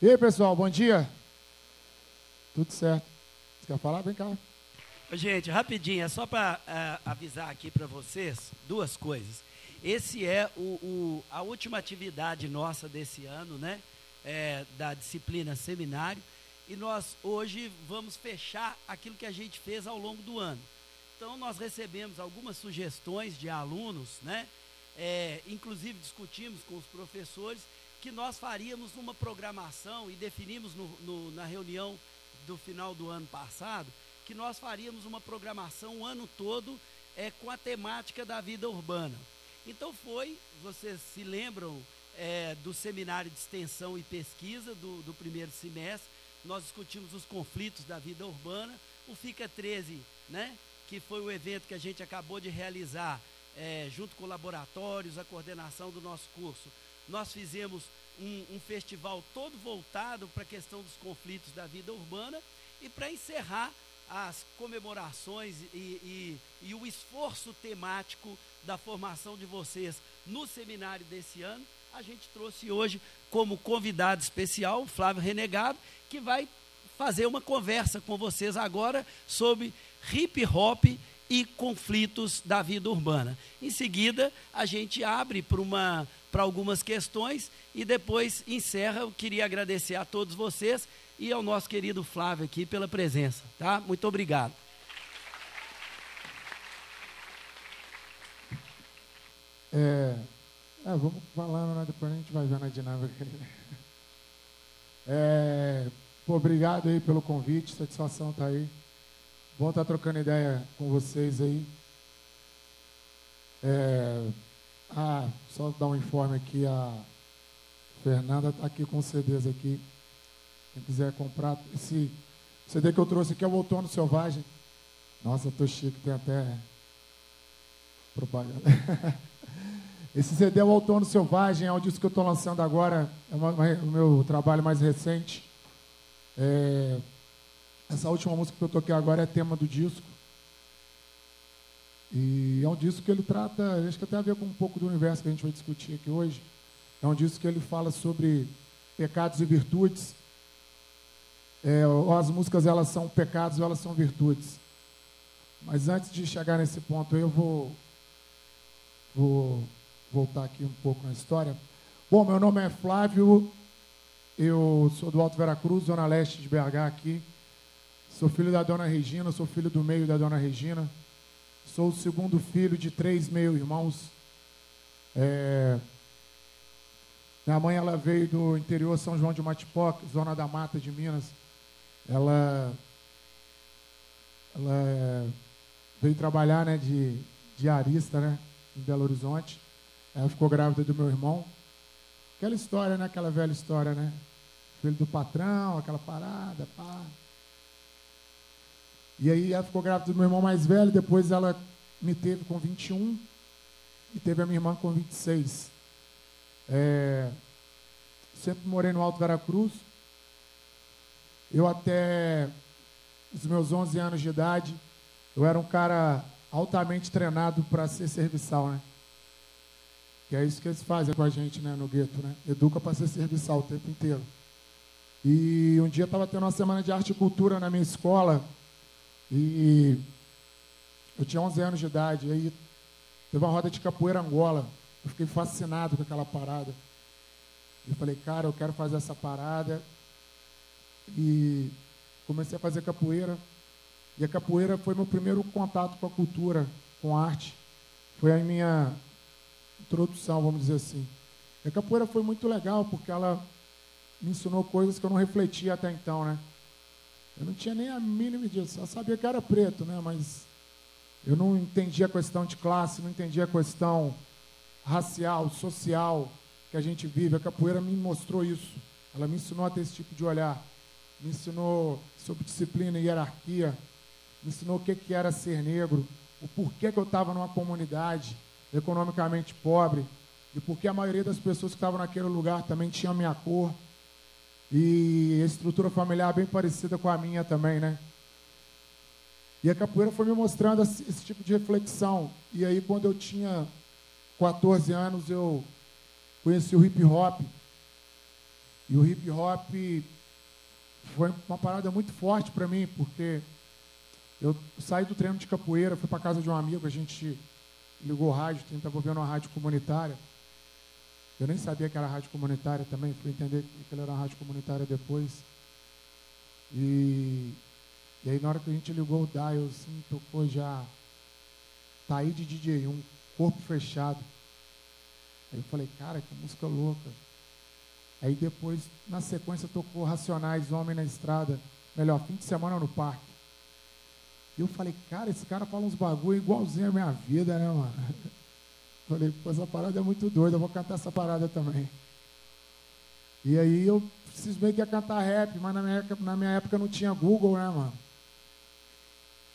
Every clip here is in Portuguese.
E aí, pessoal, bom dia? Tudo certo. Você quer falar? Vem cá. Gente, rapidinho, é só para uh, é, avisar aqui para vocês duas coisas. Esse é o, o, a última atividade nossa desse ano, né? É, da disciplina seminário. E nós hoje vamos fechar aquilo que a gente fez ao longo do ano. Então, nós recebemos algumas sugestões de alunos, né? É, inclusive discutimos com os professores que nós faríamos uma programação e definimos no, no, na reunião do final do ano passado que nós faríamos uma programação o ano todo é, com a temática da vida urbana. Então foi, vocês se lembram é, do seminário de extensão e pesquisa do, do primeiro semestre, nós discutimos os conflitos da vida urbana, o FICA 13, né, que foi o evento que a gente acabou de realizar, é, junto com laboratórios, a coordenação do nosso curso, nós fizemos um, um festival todo voltado para a questão dos conflitos da vida urbana e para encerrar as comemorações e, e, e, o esforço temático da formação de vocês no seminário desse ano, a gente trouxe hoje como convidado especial o Flávio Renegado, que vai fazer uma conversa com vocês agora sobre hip hop e conflitos da vida urbana. Em seguida, a gente abre para uma para algumas questões e depois encerra. Eu queria agradecer a todos vocês e ao nosso querido Flávio aqui pela presença, tá? Muito obrigado. É, é, vamos falando, né? depois a gente vai vendo a dinâmica. É, obrigado aí pelo convite, satisfação tá aí. Bom estar trocando ideia com vocês aí. É, ah, só dar um informe aqui, a Fernanda está aqui com CDs aqui. Quem quiser comprar, esse CD que eu trouxe aqui é o Outono Selvagem. Nossa, tô chique, tem até propaganda. Esse CD é o Outono Selvagem, é o disco que eu estou lançando agora, é o meu trabalho mais recente. É, essa última música que eu toquei agora é tema do disco. E é um disco que ele trata, acho que até a ver com um pouco do universo que a gente vai discutir aqui hoje. É um disco que ele fala sobre pecados e virtudes. É, as músicas elas são pecados ou elas são virtudes. Mas antes de chegar nesse ponto, eu vou, vou voltar aqui um pouco na história. Bom, meu nome é Flávio, eu sou do Alto Veracruz, zona leste de BH aqui. Sou filho da dona Regina, sou filho do meio da dona Regina. Sou o segundo filho de três meio-irmãos. É... Minha mãe ela veio do interior São João de Matipoca, zona da mata de Minas. Ela, ela veio trabalhar né, de diarista né, em Belo Horizonte. Ela ficou grávida do meu irmão. Aquela história, né? Aquela velha história, né? Filho do patrão, aquela parada, pá. E aí ela ficou grávida do meu irmão mais velho, depois ela me teve com 21 e teve a minha irmã com 26. É, sempre morei no Alto Veracruz. Eu até os meus 11 anos de idade, eu era um cara altamente treinado para ser serviçal, né? Que é isso que eles fazem com a gente, né, no gueto, né? Educa para ser serviçal o tempo inteiro. E um dia estava tendo uma semana de arte e cultura na minha escola, e eu tinha 11 anos de idade, aí teve uma roda de capoeira Angola. Eu fiquei fascinado com aquela parada. Eu falei, cara, eu quero fazer essa parada. E comecei a fazer capoeira. E a capoeira foi meu primeiro contato com a cultura, com a arte. Foi a minha introdução, vamos dizer assim. E a capoeira foi muito legal, porque ela me ensinou coisas que eu não refletia até então, né? Eu não tinha nem a mínima disso. Eu sabia que era preto, né? Mas eu não entendia a questão de classe, não entendia a questão racial, social que a gente vive. A capoeira me mostrou isso. Ela me ensinou a ter esse tipo de olhar. Me ensinou sobre disciplina e hierarquia. Me ensinou o que era ser negro. O porquê que eu estava numa comunidade economicamente pobre. E porque a maioria das pessoas que estavam naquele lugar também tinham minha cor e a estrutura familiar bem parecida com a minha também, né? E a capoeira foi me mostrando esse, tipo de reflexão. E aí, quando eu tinha 14 anos, eu conheci o hip hop. E o hip hop foi uma parada muito forte para mim, porque eu saí do treino de capoeira, fui para casa de um amigo, a gente ligou o rádio, estava ouvindo uma rádio comunitária. Eu nem sabia que era rádio comunitária também, fui entender que ele era uma rádio comunitária depois. E, e aí na hora que a gente ligou o dial, assim, tocou já Tá aí de DJ 1, corpo fechado. Aí eu falei, cara, que música louca. Aí depois, na sequência, tocou Racionais, Homem na Estrada. Melhor, fim de semana no parque. E eu falei, cara, esse cara fala uns bagulho igualzinho à minha vida, né, mano? Falei, pô, essa parada é muito doida, eu vou cantar essa parada também. E aí eu cismei que ia cantar rap, mas na minha, época, na minha época não tinha Google, né, mano?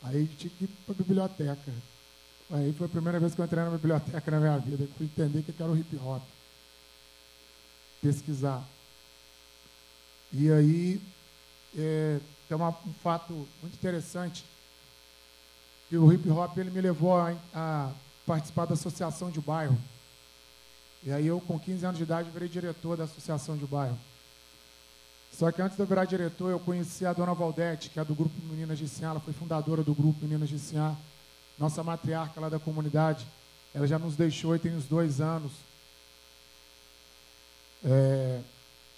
Aí tinha que ir pra biblioteca. Aí foi a primeira vez que eu entrei na biblioteca na minha vida, fui entender que era o hip hop. Pesquisar. E aí é, tem uma, um fato muito interessante, que o hip hop ele me levou a, a participar da associação de bairro. E aí eu, com 15 anos de idade, virei diretor da associação de bairro. Só que antes de eu virar diretor, eu conheci a dona Valdete, que é do grupo Meninas de Sinhá, ela foi fundadora do grupo Meninas de Sinhá nossa matriarca lá da comunidade, ela já nos deixou e tem uns dois anos. É,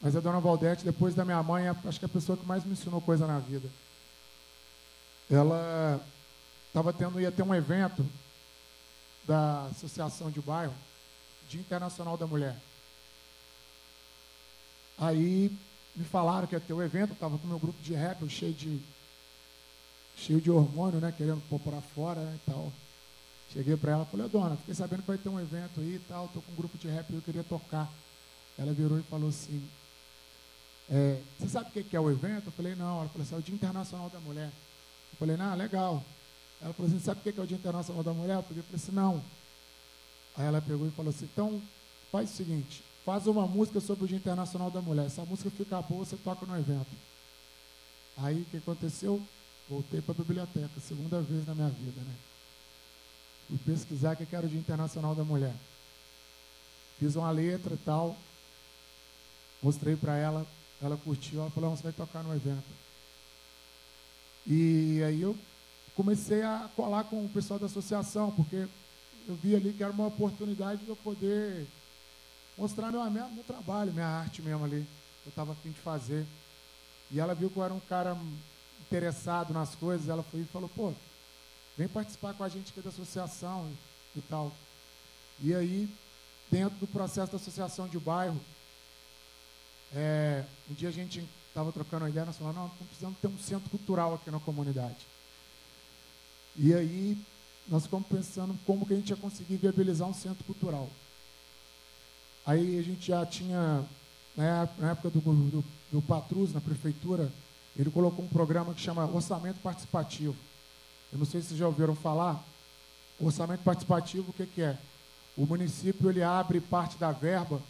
mas a dona Valdete, depois da minha mãe, é, acho que é a pessoa que mais me ensinou coisa na vida. Ela estava tendo, ia ter um evento da Associação de Bairro, Dia Internacional da Mulher. Aí me falaram que ia ter o um evento, estava com meu grupo de rap, cheio de cheio de hormônio, né? Querendo pôr para fora né, e tal. Cheguei para ela e falei, dona, fiquei sabendo que vai ter um evento aí e tal, tô com um grupo de rap e eu queria tocar. Ela virou e falou assim, é, você sabe o que é o evento? Eu falei, não. Ela falou assim, é o Dia Internacional da Mulher. Eu falei, não, legal. Ela falou assim, sabe o que é o Dia Internacional da Mulher? Eu falei assim, não. Aí ela pegou e falou assim, então faz o seguinte, faz uma música sobre o Dia Internacional da Mulher. Se a música ficar boa, você toca no evento. Aí o que aconteceu? Voltei para a biblioteca, segunda vez na minha vida, né? Fui pesquisar o que era o Dia Internacional da Mulher. Fiz uma letra e tal. Mostrei para ela, ela curtiu, ela falou, você vai tocar no evento. E aí eu comecei a colar com o pessoal da associação, porque eu vi ali que era uma oportunidade de eu poder mostrar meu, meu trabalho, minha arte mesmo ali. Eu estava afim de fazer. E ela viu que eu era um cara interessado nas coisas, ela foi e falou, pô, vem participar com a gente aqui da associação e, e tal. E aí, dentro do processo da associação de bairro, é, um dia a gente estava trocando uma ideia, nós falamos, não, precisando ter um centro cultural aqui na comunidade. E aí, nós ficamos pensando como que a gente ia conseguir viabilizar um centro cultural. Aí a gente já tinha, né, na época do, do, do Patrus, na prefeitura, ele colocou um programa que chama Orçamento Participativo. Eu não sei se vocês já ouviram falar. orçamento participativo, o que, que é? O município ele abre parte da verba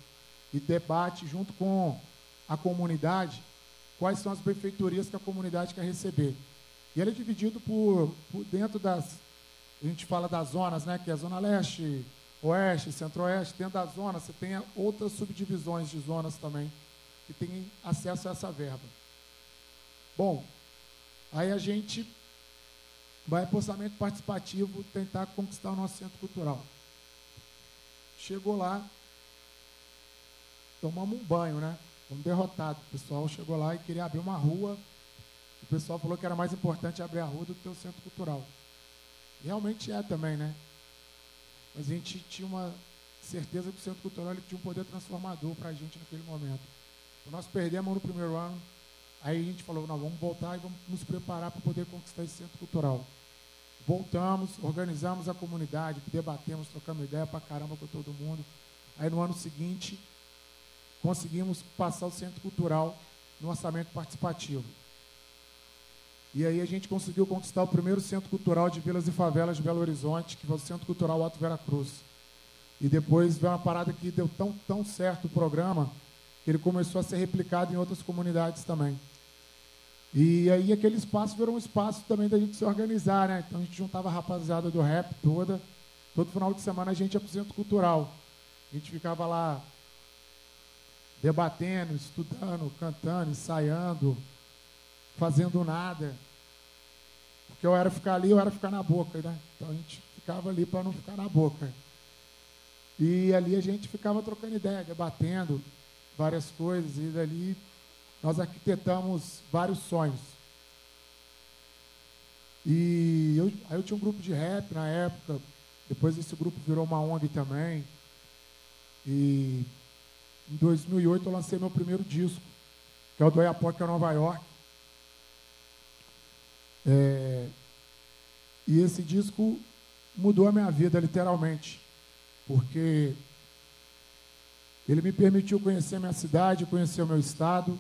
e debate junto com a comunidade quais são as benfeitorias que a comunidade quer receber. E ele é dividido por, por dentro das. A gente fala das zonas, né? Que é a Zona Leste, Oeste, Centro-Oeste. Dentro da zona, você tem outras subdivisões de zonas também que têm acesso a essa verba. Bom, aí a gente vai para o orçamento participativo tentar conquistar o nosso centro cultural. Chegou lá, tomamos um banho, né? Fomos derrotados. O pessoal chegou lá e queria abrir uma rua. Pessoal falou que era mais importante abrir a rua do que o centro cultural. Realmente é também, né? Mas a gente tinha uma certeza que o centro cultural tinha um poder transformador para a gente naquele momento. Então, nós perdemos no primeiro ano, Aí a gente falou, não, vamos voltar e vamos nos preparar para poder conquistar esse centro cultural. Voltamos, organizamos a comunidade, debatemos, trocamos ideia para caramba com todo mundo. Aí no ano seguinte, conseguimos passar o centro cultural no orçamento participativo. E aí a gente conseguiu conquistar o primeiro centro cultural de vilas e favelas de Belo Horizonte, que foi o Centro Cultural Alto Vera Cruz. E depois veio uma parada que deu tão, tão certo o programa, que ele começou a ser replicado em outras comunidades também. E aí aquele espaço virou um espaço também da gente se organizar, né? Então a gente juntava a rapaziada do rap toda. Todo final de semana a gente ia para o centro cultural. A gente ficava lá debatendo, estudando, cantando, ensaiando, fazendo nada. Porque eu era ficar ali, eu era ficar na boca, né? Então a gente ficava ali para não ficar na boca. E ali a gente ficava trocando ideia, debatendo várias coisas, e dali nós arquitetamos vários sonhos. E eu, aí eu tinha um grupo de rap na época, depois esse grupo virou uma ONG também. E em 2008 eu lancei meu primeiro disco, que é o do Oiapoque Nova York. É, e esse disco mudou a minha vida, literalmente, porque ele me permitiu conhecer minha cidade, conhecer o meu estado,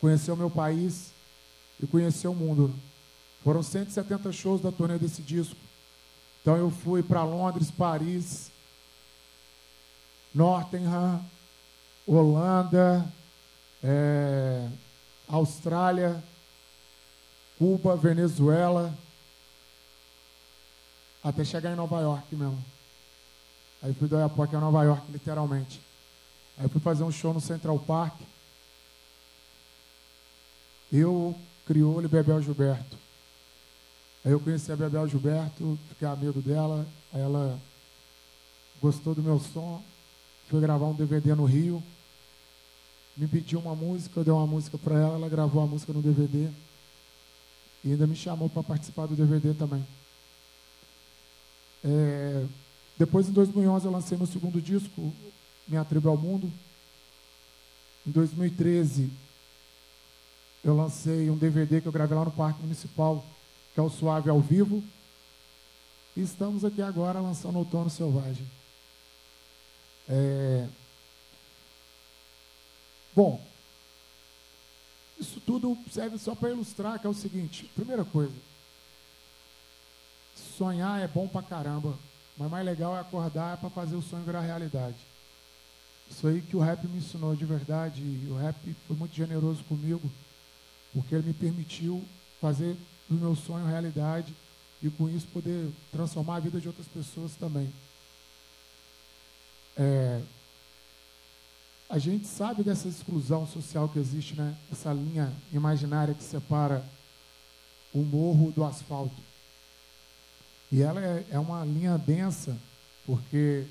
conhecer o meu país e conhecer o mundo. Foram 170 shows da turnê desse disco. Então eu fui para Londres, Paris, Nottingham, Holanda, é, Austrália, Cuba, Venezuela, até chegar em Nova York mesmo. Aí fui do Oiapoque a Nova York, literalmente. Aí fui fazer um show no Central Park. Eu, Crioulo e Bebel Gilberto. Aí eu conheci a Bebel Gilberto, fiquei amigo dela, aí ela gostou do meu som, foi gravar um DVD no Rio, me pediu uma música, eu dei uma música para ela, ela gravou a música no DVD e ainda me chamou para participar do DVD também. É, depois, em 2011, eu lancei meu segundo disco, Minha Tribo ao Mundo. Em 2013, eu lancei um DVD que eu gravei lá no Parque Municipal, que é o Suave ao Vivo. E estamos aqui agora lançando Outono Selvagem. É... Bom, isso tudo serve só para ilustrar que é o seguinte: primeira coisa, sonhar é bom pra caramba, mas mais legal é acordar para fazer o sonho virar realidade. Isso aí que o rap me ensinou de verdade, e o rap foi muito generoso comigo, porque ele me permitiu fazer do meu sonho realidade e com isso poder transformar a vida de outras pessoas também. É, a gente sabe dessa exclusão social que existe, né? Essa linha imaginária que separa o morro do asfalto. E ela é, é uma linha densa, porque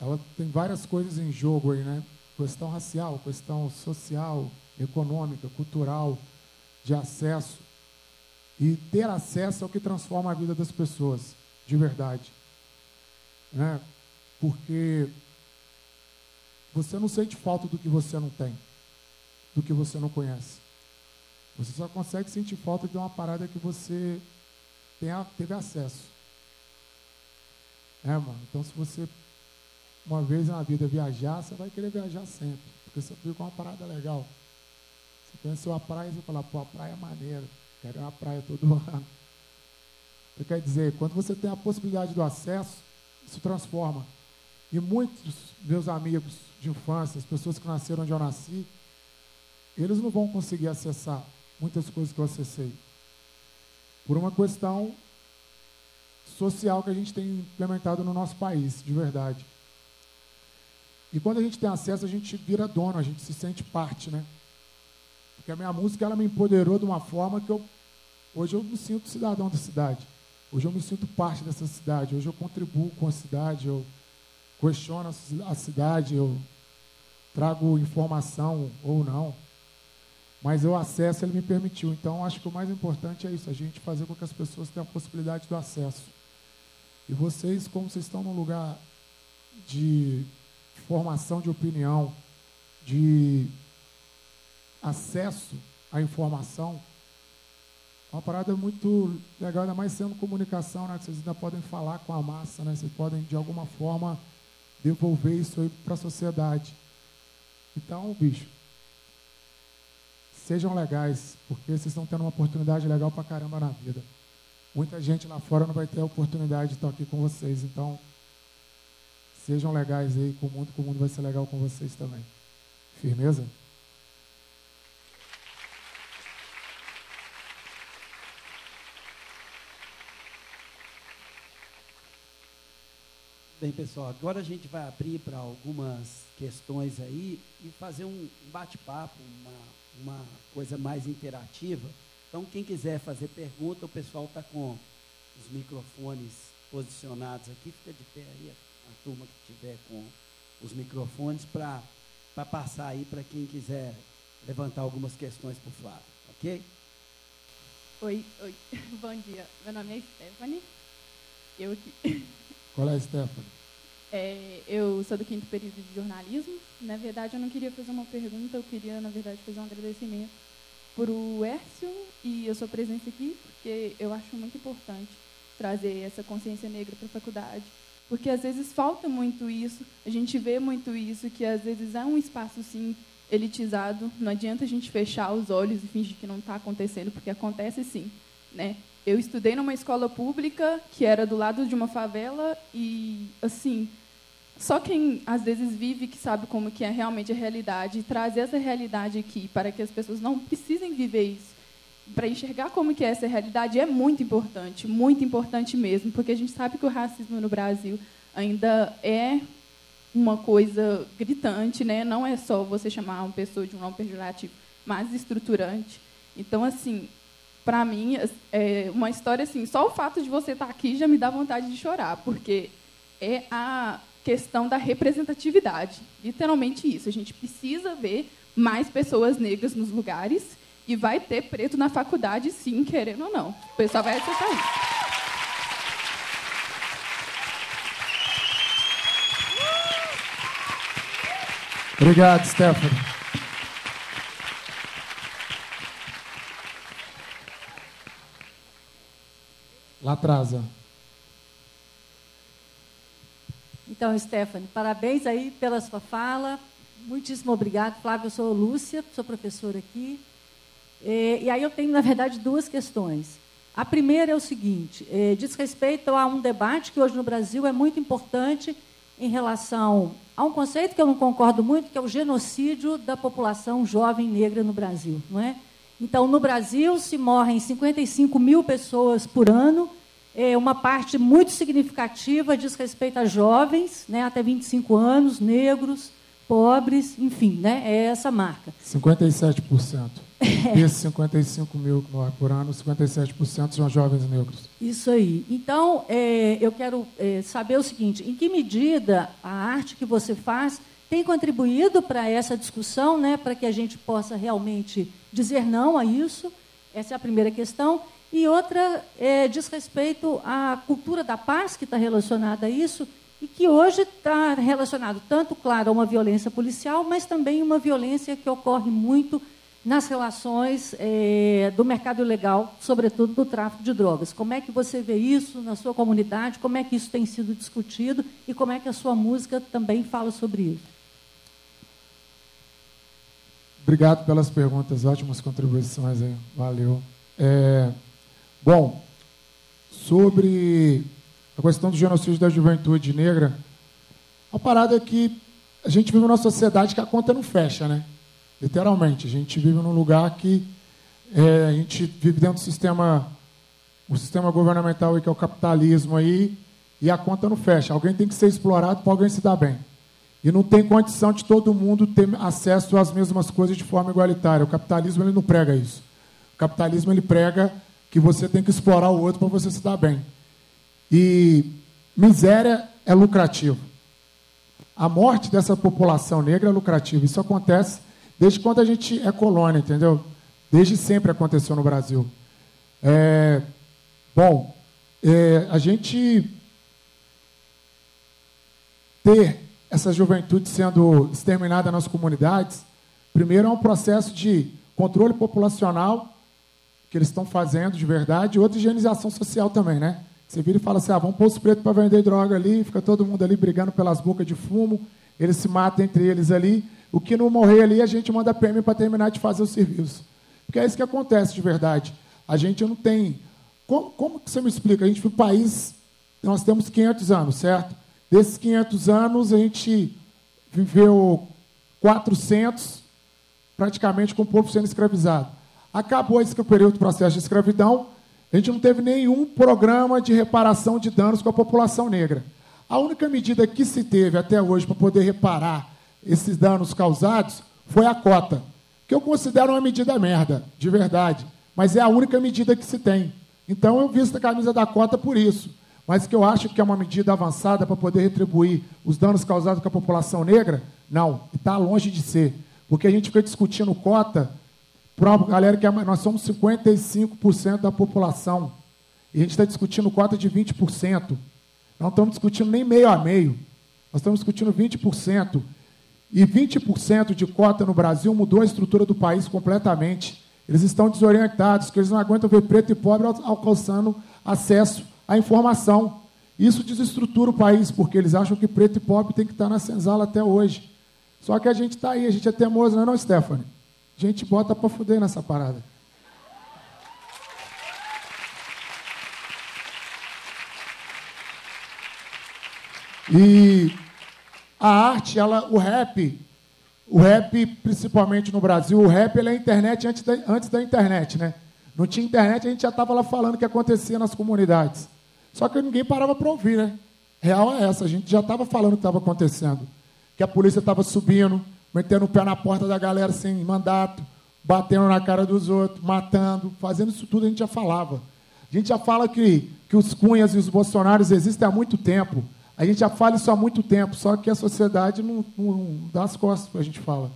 ela tem várias coisas em jogo aí, né? Questão racial, questão social, econômica, cultural, de acesso. E ter acesso é o que transforma a vida das pessoas, de verdade. Né? Porque você não sente falta do que você não tem, do que você não conhece. Você só consegue sentir falta de uma parada que você tenha, teve acesso. É, mano. Então, se você uma vez na vida viajar, você vai querer viajar sempre, porque você viu com uma parada legal. Você conheceu a praia e você fala, pô, a praia é maneira. Quero uma praia todo ano. Então, quer dizer, quando você tem a possibilidade do acesso, isso transforma. E muitos meus amigos de infância, as pessoas que nasceram onde eu nasci, eles não vão conseguir acessar muitas coisas que eu acessei. Por uma questão social que a gente tem implementado no nosso país, de verdade. E quando a gente tem acesso, a gente vira dono, a gente se sente parte, né? Porque a minha música ela me empoderou de uma forma que eu hoje eu me sinto cidadão da cidade. Hoje eu me sinto parte dessa cidade. Hoje eu contribuo com a cidade, eu questiono a cidade, eu trago informação ou não. Mas o acesso ele me permitiu. Então acho que o mais importante é isso, a gente fazer com que as pessoas tenham a possibilidade do acesso. E vocês, como vocês estão num lugar de formação de opinião, de acesso à informação, uma parada muito legal, ainda mais sendo comunicação, né? Vocês ainda podem falar com a massa, né? Vocês podem, de alguma forma, devolver isso aí para a sociedade. Então, bicho, sejam legais, porque vocês estão tendo uma oportunidade legal para caramba na vida. Muita gente lá fora não vai ter a oportunidade de estar aqui com vocês, então sejam legais aí com o mundo, que o mundo vai ser legal com vocês também. Firmeza? Bem, pessoal, agora a gente vai abrir para algumas questões aí e fazer um bate-papo, uma, uma coisa mais interativa. Então, quem quiser fazer pergunta, o pessoal está com os microfones posicionados aqui. Fica de pé aí, a, a turma que tiver com os microfones, para passar aí para quem quiser levantar algumas questões para o Flávio, ok? Oi, oi, bom dia. Meu nome é Stephanie. Eu Qual é, Stephanie? É, eu sou do quinto período de jornalismo. Na verdade, eu não queria fazer uma pergunta, eu queria, na verdade, fazer um agradecimento para o Hércio e a sua presença aqui, porque eu acho muito importante trazer essa consciência negra para a faculdade. Porque às vezes falta muito isso, a gente vê muito isso, que às vezes há um espaço, sim, elitizado. Não adianta a gente fechar os olhos e fingir que não está acontecendo, porque acontece sim. Né? Eu estudei numa escola pública que era do lado de uma favela e, assim, só quem às vezes vive que sabe como que é realmente a realidade trazer essa realidade aqui para que as pessoas não precisem viver isso, para enxergar como que é essa realidade é muito importante, muito importante mesmo, porque a gente sabe que o racismo no Brasil ainda é uma coisa gritante, né? Não é só você chamar uma pessoa de um nome pejorativo, mas estruturante. Então, assim, para mim, é uma história assim, só o fato de você estar tá aqui já me dá vontade de chorar, porque é a questão da representatividade. Literalmente isso. A gente precisa ver mais pessoas negras nos lugares e vai ter preto na faculdade, sim, querendo ou não. O pessoal vai aceitar isso. Obrigado, Stephanie. Ó. Então, Stephanie, parabéns aí pela sua fala. Muitíssimo obrigado. Flávio, eu sou Lúcia, sou professora aqui. E, e aí eu tenho, na verdade, duas questões. A primeira é o seguinte: é, diz respeito a um debate que hoje no Brasil é muito importante em relação a um conceito que eu não concordo muito, que é o genocídio da população jovem negra no Brasil. Não é? Então, no Brasil, se morrem 55 mil pessoas por ano, é uma parte muito significativa diz respeito a jovens, né, até 25 anos, negros, pobres, enfim, né, é essa marca. 57%. É. Desses 55 mil por ano, 57% são jovens negros. Isso aí. Então, é, eu quero é, saber o seguinte: em que medida a arte que você faz tem contribuído para essa discussão, né, para que a gente possa realmente dizer não a isso? Essa é a primeira questão. E outra é, diz respeito à cultura da paz, que está relacionada a isso, e que hoje está relacionado tanto, claro, a uma violência policial, mas também uma violência que ocorre muito nas relações é, do mercado ilegal, sobretudo do tráfico de drogas. Como é que você vê isso na sua comunidade? Como é que isso tem sido discutido? E como é que a sua música também fala sobre isso? Obrigado pelas perguntas, ótimas contribuições aí. Valeu. É, bom, sobre a questão do genocídio da juventude negra, a parada é que a gente vive numa sociedade que a conta não fecha, né? Literalmente. A gente vive num lugar que é, a gente vive dentro do sistema, o sistema governamental que é o capitalismo aí, e a conta não fecha. Alguém tem que ser explorado para alguém se dar bem. E não tem condição de todo mundo ter acesso às mesmas coisas de forma igualitária. O capitalismo ele não prega isso. O capitalismo ele prega que você tem que explorar o outro para você se dar bem. E miséria é lucrativo. A morte dessa população negra é lucrativa. Isso acontece Desde quando a gente é colônia, entendeu? Desde sempre aconteceu no Brasil. É, bom, é, a gente ter essa juventude sendo exterminada nas comunidades, primeiro é um processo de controle populacional que eles estão fazendo de verdade, e outra higienização social também, né? Você vira e fala assim, ah, vamos pôr os pretos para vender droga ali, fica todo mundo ali brigando pelas bocas de fumo, eles se matam entre eles ali, o que não morrer ali, a gente manda PM para terminar de fazer o serviço. Porque é isso que acontece de verdade. A gente não tem. Como, como que você me explica? A gente foi um país. Nós temos 500 anos, certo? Desses 500 anos, a gente viveu 400 praticamente com o povo sendo escravizado. Acabou esse período do processo de escravidão, a gente não teve nenhum programa de reparação de danos com a população negra. A única medida que se teve até hoje para poder reparar esses danos causados foi a cota, que eu considero uma medida merda, de verdade, mas é a única medida que se tem. Então eu visto a camisa da cota por isso, mas que eu acho que é uma medida avançada para poder retribuir os danos causados com a população negra, não, está longe de ser, porque a gente fica discutindo cota uma galera que é, nós somos 55% da população e a gente está discutindo cota de 20%. Não estamos discutindo nem meio a meio. Nós estamos discutindo 20%. E 20% de cota no Brasil mudou a estrutura do país completamente. Eles estão desorientados, porque eles não aguentam ver preto e pobre alcançando acesso à informação. Isso desestrutura o país, porque eles acham que preto e pobre tem que estar na senzala até hoje. Só que a gente está aí, a gente é teimoso, não é não, Stephanie? Gente bota para fuder nessa parada. E a arte, ela, o rap, o rap, principalmente no Brasil, o rap ele é a internet antes da, antes da internet, né? Não tinha internet, a gente já estava lá falando o que acontecia nas comunidades. Só que ninguém parava para ouvir, né? Real é essa, a gente já estava falando o que estava acontecendo. Que a polícia estava subindo, metendo o pé na porta da galera sem mandato, batendo na cara dos outros, matando, fazendo isso tudo, a gente já falava. A gente já fala que, que os cunhas e os bolsonaros existem há muito tempo. A gente já fala isso há muito tempo, só que a sociedade não, não dá as costas para a gente falar.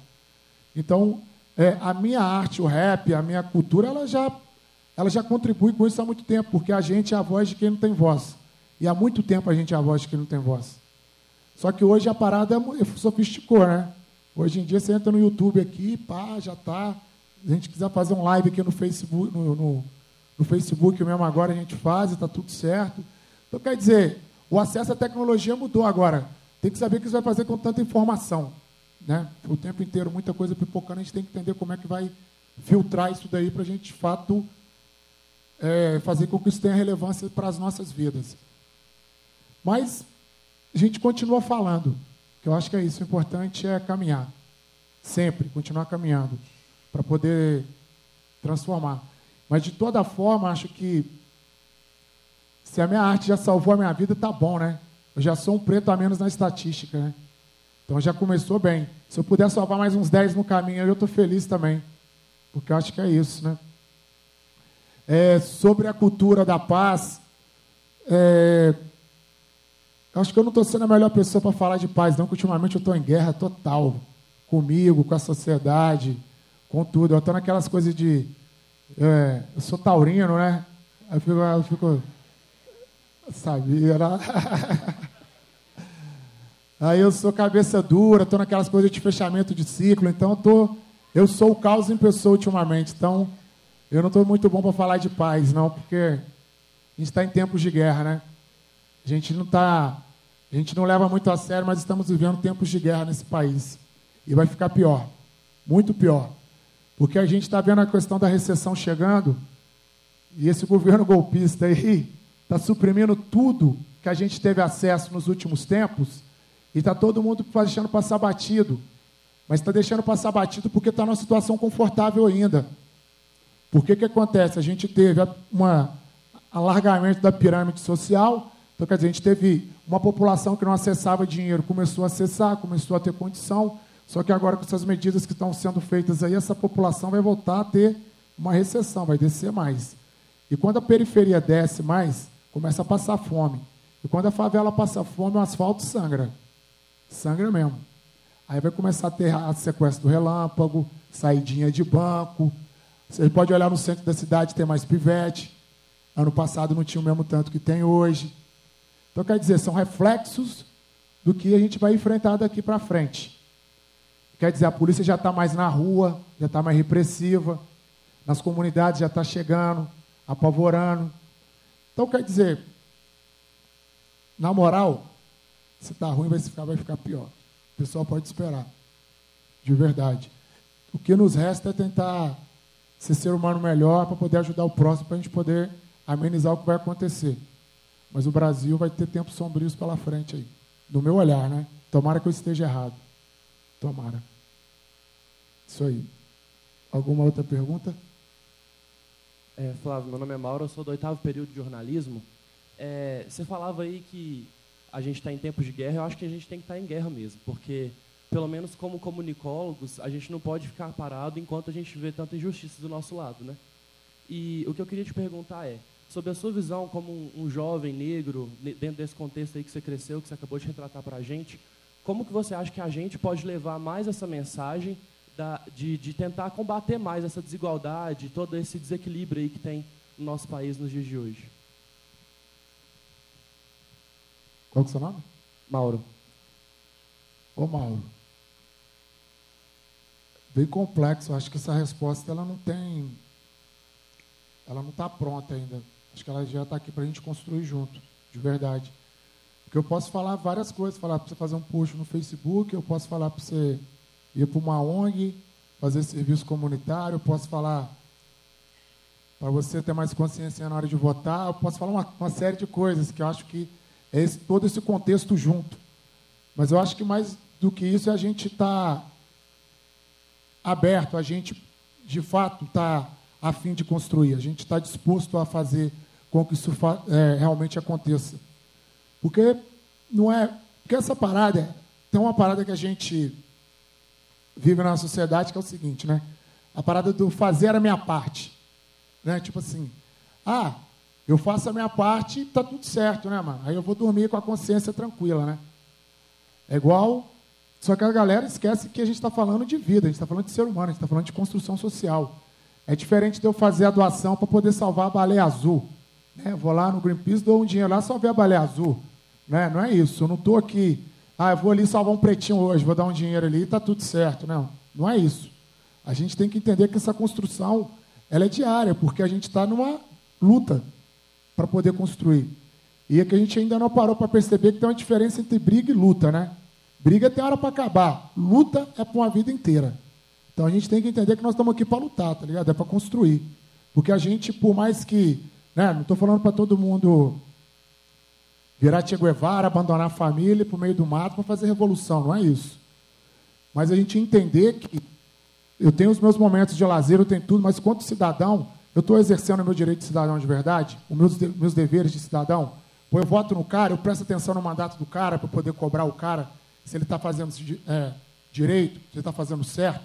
Então, é, a minha arte, o rap, a minha cultura, ela já, ela já contribui com isso há muito tempo, porque a gente é a voz de quem não tem voz. E há muito tempo a gente é a voz de quem não tem voz. Só que hoje a parada é sofisticou, né? Hoje em dia você entra no YouTube aqui, pá, já está. Se a gente quiser fazer um live aqui no Facebook, no, no, no Facebook mesmo agora a gente faz, está tudo certo. Então, quer dizer, o acesso à tecnologia mudou agora. Tem que saber o que vai fazer com tanta informação. Né? O tempo inteiro, muita coisa pipocando, a gente tem que entender como é que vai filtrar isso daí para a gente, de fato, é, fazer com que isso tenha relevância para as nossas vidas. Mas a gente continua falando, eu acho que é isso. O importante é caminhar. Sempre, continuar caminhando, para poder transformar. Mas, de toda forma, acho que se a minha arte já salvou a minha vida, tá bom, né? Eu já sou um preto a menos na estatística, né? Então já começou bem. Se eu puder salvar mais uns 10 no caminho, eu estou feliz também. Porque eu acho que é isso, né? É, sobre a cultura da paz, é, acho que eu não estou sendo a melhor pessoa para falar de paz, não, porque ultimamente eu estou em guerra total. Comigo, com a sociedade, com tudo. Eu estou naquelas coisas de. É, eu sou taurino, né? Eu fico, eu fico Sabia, né? Aí eu sou cabeça dura, estou naquelas coisas de fechamento de ciclo, então eu, tô, eu sou o caos em pessoa ultimamente. Então, eu não estou muito bom para falar de paz, não, porque a gente está em tempos de guerra, né? A gente não está. A gente não leva muito a sério, mas estamos vivendo tempos de guerra nesse país. E vai ficar pior. Muito pior. Porque a gente está vendo a questão da recessão chegando, e esse governo golpista aí está suprimindo tudo que a gente teve acesso nos últimos tempos e está todo mundo deixando passar batido. Mas está deixando passar batido porque está numa situação confortável ainda. Por que que acontece? A gente teve um alargamento da pirâmide social, então quer dizer, a gente teve uma população que não acessava dinheiro, começou a acessar, começou a ter condição, só que agora com essas medidas que estão sendo feitas aí, essa população vai voltar a ter uma recessão, vai descer mais. E quando a periferia desce mais, começa a passar fome. E quando a favela passa fome, o asfalto sangra. Sangra mesmo. Aí vai começar a ter a sequestro do relâmpago, saidinha de banco. Você pode olhar no centro da cidade, tem mais pivete. Ano passado não tinha o mesmo tanto que tem hoje. Então, quer dizer, são reflexos do que a gente vai enfrentar daqui para frente. Quer dizer, a polícia já está mais na rua, já está mais repressiva, nas comunidades já está chegando, apavorando. Então, quer dizer, na moral, se está ruim, vai ficar, vai ficar pior. O pessoal pode esperar. De verdade. O que nos resta é tentar ser ser humano melhor para poder ajudar o próximo, para a gente poder amenizar o que vai acontecer. Mas o Brasil vai ter tempos sombrios pela frente aí. Do meu olhar, né? Tomara que eu esteja errado. Tomara. Isso aí. Alguma outra pergunta? É, Flávio, meu nome é Mauro, eu sou do oitavo período de jornalismo. É, você falava aí que a gente está em tempos de guerra, eu acho que a gente tem que estar tá em guerra mesmo, porque pelo menos como comunicólogos, a gente não pode ficar parado enquanto a gente vê tanta injustiça do nosso lado, né? E o que eu queria te perguntar é, sobre a sua visão como um, um jovem negro, dentro desse contexto aí que você cresceu, que você acabou de retratar para a gente, como que você acha que a gente pode levar mais essa mensagem da, de, de tentar combater mais essa desigualdade, todo esse desequilíbrio aí que tem no nosso país nos dias de hoje? Qual é o seu nome? Mauro. Ô Mauro, bem complexo. Acho que essa resposta ela não tem, ela não está pronta ainda. Acho que ela já está aqui para a gente construir junto, de verdade. Porque eu posso falar várias coisas, falar para você fazer um post no Facebook, eu posso falar para você ir para uma ONG, fazer serviço comunitário, eu posso falar para você ter mais consciência na hora de votar, eu posso falar uma, uma série de coisas que eu acho que é esse, todo esse contexto junto. Mas eu acho que mais do que isso é a gente estar tá aberto, a gente, de fato, está a fim de construir, a gente está disposto a fazer com que isso é, realmente aconteça. Porque não é. Porque essa parada, tem uma parada que a gente vive na sociedade que é o seguinte, né? A parada do fazer a minha parte. Né? Tipo assim, ah, eu faço a minha parte e tá tudo certo, né, mano? Aí eu vou dormir com a consciência tranquila, né? É igual só que a galera esquece que a gente está falando de vida, a gente está falando de ser humano, a gente está falando de construção social. É diferente de eu fazer a doação para poder salvar a baleia azul. Né? Vou lá no Greenpeace, dou um dinheiro lá, salvei a baleia azul. Né? Não é isso. Eu não estou aqui, ah, eu vou ali salvar um pretinho hoje, vou dar um dinheiro ali e está tudo certo. Não, não é isso. A gente tem que entender que essa construção ela é diária, porque a gente está numa luta para poder construir. E é que a gente ainda não parou para perceber que tem uma diferença entre briga e luta, né? Briga tem hora para acabar. Luta é para uma vida inteira. Então a gente tem que entender que nós estamos aqui para lutar, tá ligado? É para construir. Porque a gente, por mais que. Né, não estou falando para todo mundo virar Che Guevara, abandonar a família para o meio do mato para fazer revolução, não é isso. Mas a gente entender que eu tenho os meus momentos de lazer, eu tenho tudo, mas quanto cidadão, eu estou exercendo o meu direito de cidadão de verdade, os meus, meus deveres de cidadão. Ou eu voto no cara, eu presto atenção no mandato do cara para poder cobrar o cara se ele está fazendo é, direito, se ele está fazendo certo.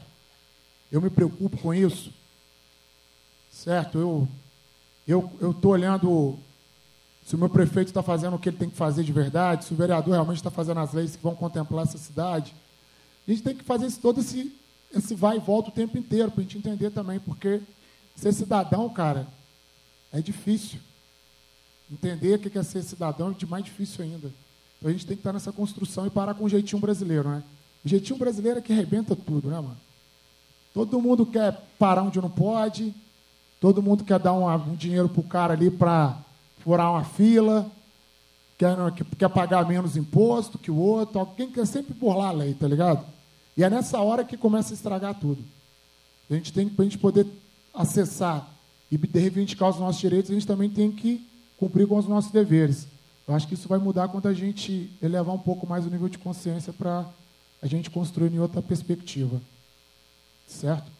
Eu me preocupo com isso. Certo? Eu eu estou olhando se o meu prefeito está fazendo o que ele tem que fazer de verdade, se o vereador realmente está fazendo as leis que vão contemplar essa cidade. A gente tem que fazer esse, todo esse, esse vai e volta o tempo inteiro, para a gente entender também, porque ser cidadão, cara, é difícil. Entender o que é ser cidadão é de mais difícil ainda. Então a gente tem que estar nessa construção e parar com o jeitinho brasileiro, né? O jeitinho brasileiro é que arrebenta tudo, né, mano? Todo mundo quer parar onde não pode, todo mundo quer dar um, um dinheiro pro cara ali para furar uma fila, quer, quer pagar menos imposto que o outro, alguém quer sempre burlar a lei, tá ligado? E é nessa hora que começa a estragar tudo. A gente tem para a gente poder acessar e reivindicar os nossos direitos, a gente também tem que cumprir com os nossos deveres. Eu acho que isso vai mudar quando a gente elevar um pouco mais o nível de consciência para a gente construir em outra perspectiva. Certo?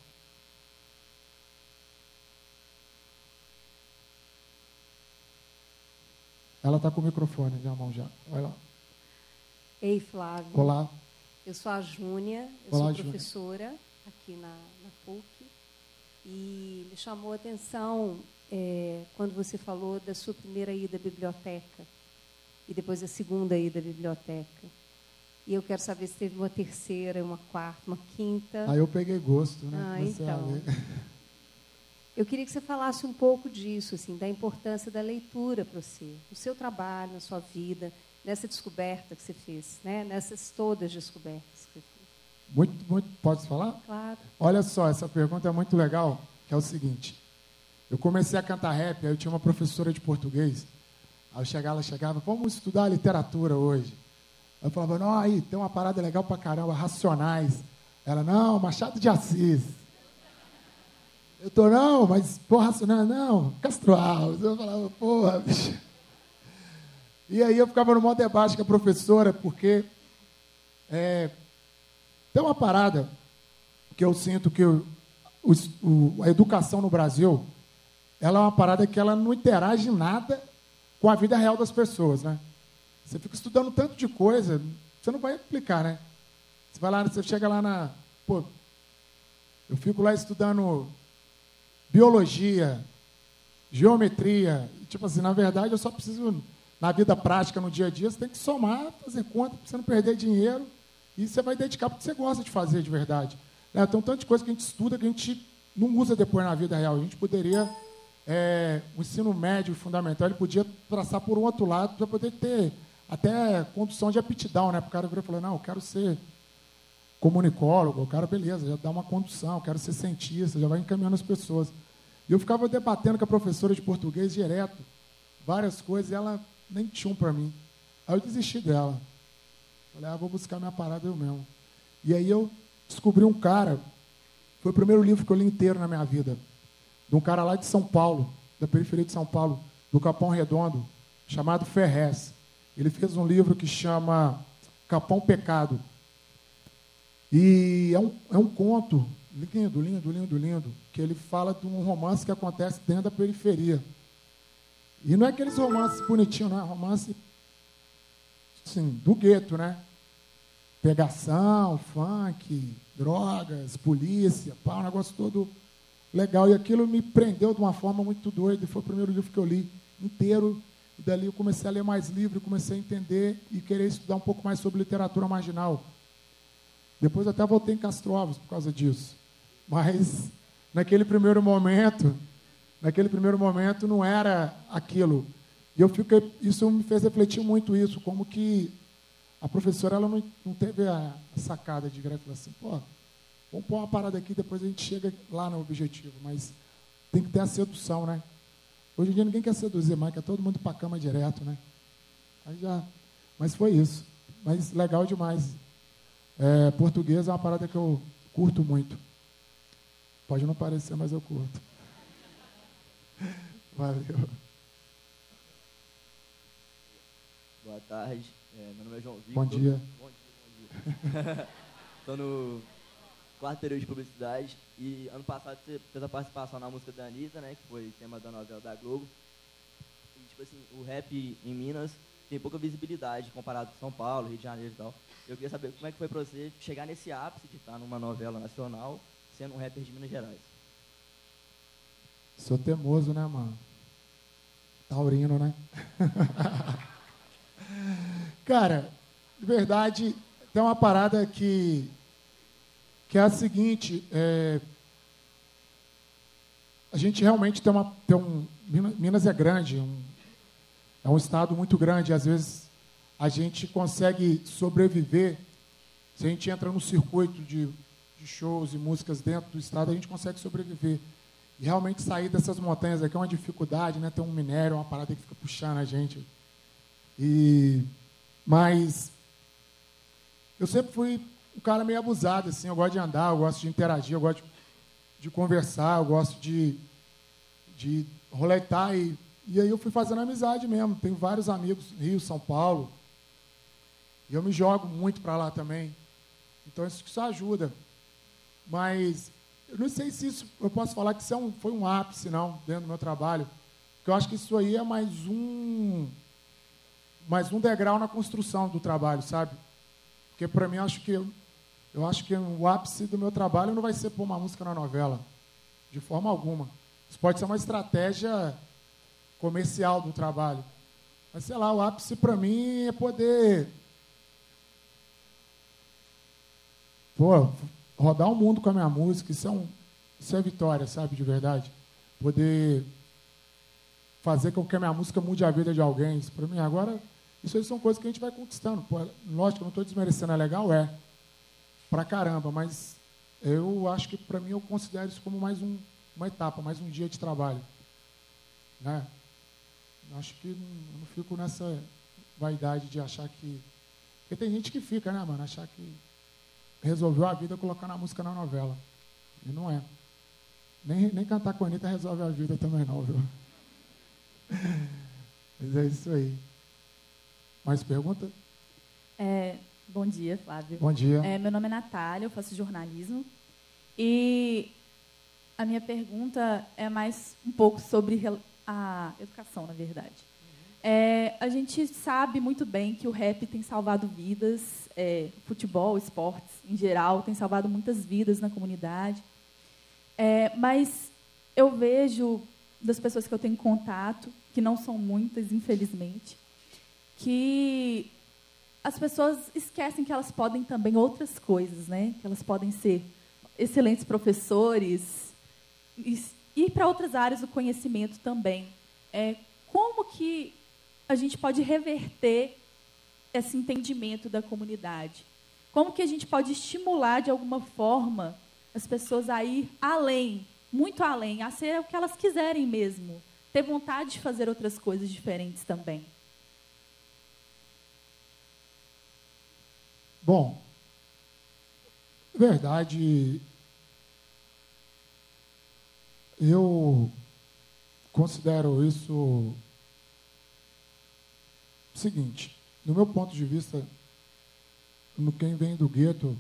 Ela está com o microfone na mão já. Vai lá. Ei, Flávio. Olá. Eu sou a Júnia, eu Olá, sou professora Júnia. aqui na, na PUC. E me chamou a atenção é, quando você falou da sua primeira ida à biblioteca e depois a segunda ida à biblioteca. E eu quero saber se teve uma terceira, uma quarta, uma quinta. Aí eu peguei gosto, né? Ah, então. Eu queria que você falasse um pouco disso, assim, da importância da leitura para você, no seu trabalho, na sua vida, nessa descoberta que você fez, né? Nessas todas descobertas que você fez. Muito, muito. Pode falar? Claro. Olha só, essa pergunta é muito legal, que é o seguinte. Eu comecei a cantar rap, aí eu tinha uma professora de português Aí eu chegava, ela chegava, vamos estudar literatura hoje. Eu falava, não, aí tem uma parada legal pra caramba, Racionais. Ela, não, Machado de Assis. Eu tô, não, mas, porra, Racionais, não, Castro Alves. Eu falava, porra, bicho. E aí eu ficava no maior debate com a professora, porque é, tem uma parada que eu sinto que o, o, a educação no Brasil, ela é uma parada que ela não interage nada com a vida real das pessoas, né? Você fica estudando tanto de coisa, você não vai aplicar, né? Você vai lá, você chega lá na. Pô, eu fico lá estudando biologia, geometria. Tipo assim, na verdade, eu só preciso, na vida prática, no dia a dia, você tem que somar, fazer conta, para você não perder dinheiro. E você vai dedicar porque você gosta de fazer de verdade. É, um tanto de coisa que a gente estuda que a gente não usa depois na vida real. A gente poderia, é, o ensino médio fundamental, ele podia traçar por um outro lado para poder ter até condução de aptidão, né? O cara vir e não, eu quero ser comunicólogo, o cara, beleza, já dá uma condução, quero ser cientista, já vai encaminhando as pessoas. E eu ficava debatendo com a professora de português direto, várias coisas, e ela nem tinha um para mim. Aí eu desisti dela. Falei, ah, vou buscar minha parada eu mesmo. E aí eu descobri um cara, foi o primeiro livro que eu li inteiro na minha vida, de um cara lá de São Paulo, da periferia de São Paulo, do Capão Redondo, chamado Ferrez. Ele fez um livro que chama Capão Pecado. E é um, é um conto lindo, lindo, lindo, lindo, que ele fala de um romance que acontece dentro da periferia. E não é aqueles romances bonitinhos, não é romance assim, do gueto, né? Pegação, funk, drogas, polícia, pá, um negócio todo legal. E aquilo me prendeu de uma forma muito doida. Foi o primeiro livro que eu li inteiro. E dali eu comecei a ler mais livro, comecei a entender e querer estudar um pouco mais sobre literatura marginal. Depois até voltei em Castrovos por causa disso. Mas naquele primeiro momento, naquele primeiro momento não era aquilo. E eu fiquei, isso me fez refletir muito isso, como que a professora ela não, não teve a, sacada de e falar assim, pô, vamos pôr uma parada aqui, depois a gente chega lá no objetivo. Mas tem que ter a sedução, né? Hoje em dia ninguém quer seduzir mais, quer todo mundo para cama direto, né? Aí já, mas foi isso. Mas legal demais. É, português é uma parada que eu curto muito. Pode não parecer, mas eu curto. Valeu. Boa tarde. É, meu nome é João Victor. Bom dia. Bom dia, bom dia. Estou no quarto período de publicidade e ano passado você fez a participação na música da Anitta, né, que foi tema da novela da Globo. E, tipo assim, o rap em Minas tem pouca visibilidade comparado com São Paulo, Rio de Janeiro e tal. Eu queria saber como é que foi para você chegar nesse ápice de estar numa novela nacional, sendo um rapper de Minas Gerais. Sou teimoso, né, mano? Taurino, né? Cara, de verdade, tem uma parada que, que é a seguinte, é, a gente realmente tem uma. Tem um, Minas é grande, um, é um estado muito grande, às vezes a gente consegue sobreviver. Se a gente entra no circuito de, de shows e músicas dentro do estado, a gente consegue sobreviver. E realmente sair dessas montanhas aqui é uma dificuldade, né? Tem um minério, uma parada que fica puxando a gente. E, mas eu sempre fui um cara meio abusado, assim. Eu gosto de andar, eu gosto de interagir, eu gosto de, de conversar, eu gosto de, de roletar. E, e aí eu fui fazendo amizade mesmo. Tenho vários amigos, Rio, São Paulo, e eu me jogo muito para lá também. Então isso, isso ajuda. Mas eu não sei se isso, eu posso falar que isso é um, foi um ápice, não, dentro do meu trabalho. Porque eu acho que isso aí é mais um, mais um degrau na construção do trabalho, sabe? Porque para mim, eu acho que, eu acho que o ápice do meu trabalho não vai ser pôr uma música na novela. De forma alguma. Isso pode ser uma estratégia comercial do trabalho. Mas, sei lá, o ápice para mim é poder pô, rodar o mundo com a minha música, isso é, um, isso é vitória, sabe, de verdade. Poder fazer com que a minha música mude a vida de alguém, isso para mim agora, isso aí são coisas que a gente vai conquistando. Pô, lógico, eu não estou desmerecendo, é legal, é, pra caramba, mas eu acho que para mim eu considero isso como mais um, uma etapa, mais um dia de trabalho. Né? Acho que não, eu não fico nessa vaidade de achar que. Porque tem gente que fica, né, mano? Achar que resolveu a vida colocando a música na novela. E não é. Nem, nem cantar com a Anitta resolve a vida também não, viu? Mas é isso aí. Mais pergunta? É, bom dia, Flávio. Bom dia. É, meu nome é Natália, eu faço jornalismo. E a minha pergunta é mais um pouco sobre a educação, na verdade. É, a gente sabe muito bem que o rap tem salvado vidas, é, futebol, esportes em geral, tem salvado muitas vidas na comunidade. É, mas eu vejo das pessoas que eu tenho contato, que não são muitas, infelizmente, que as pessoas esquecem que elas podem também outras coisas, né? Que elas podem ser excelentes professores e ir para outras áreas do conhecimento também. É, como que a gente pode reverter esse entendimento da comunidade? Como que a gente pode estimular de alguma forma as pessoas a ir além, muito além, a ser o que elas quiserem mesmo, ter vontade de fazer outras coisas diferentes também? Bom, verdade, eu considero isso seguinte, no meu ponto de vista, no quem vem do gueto,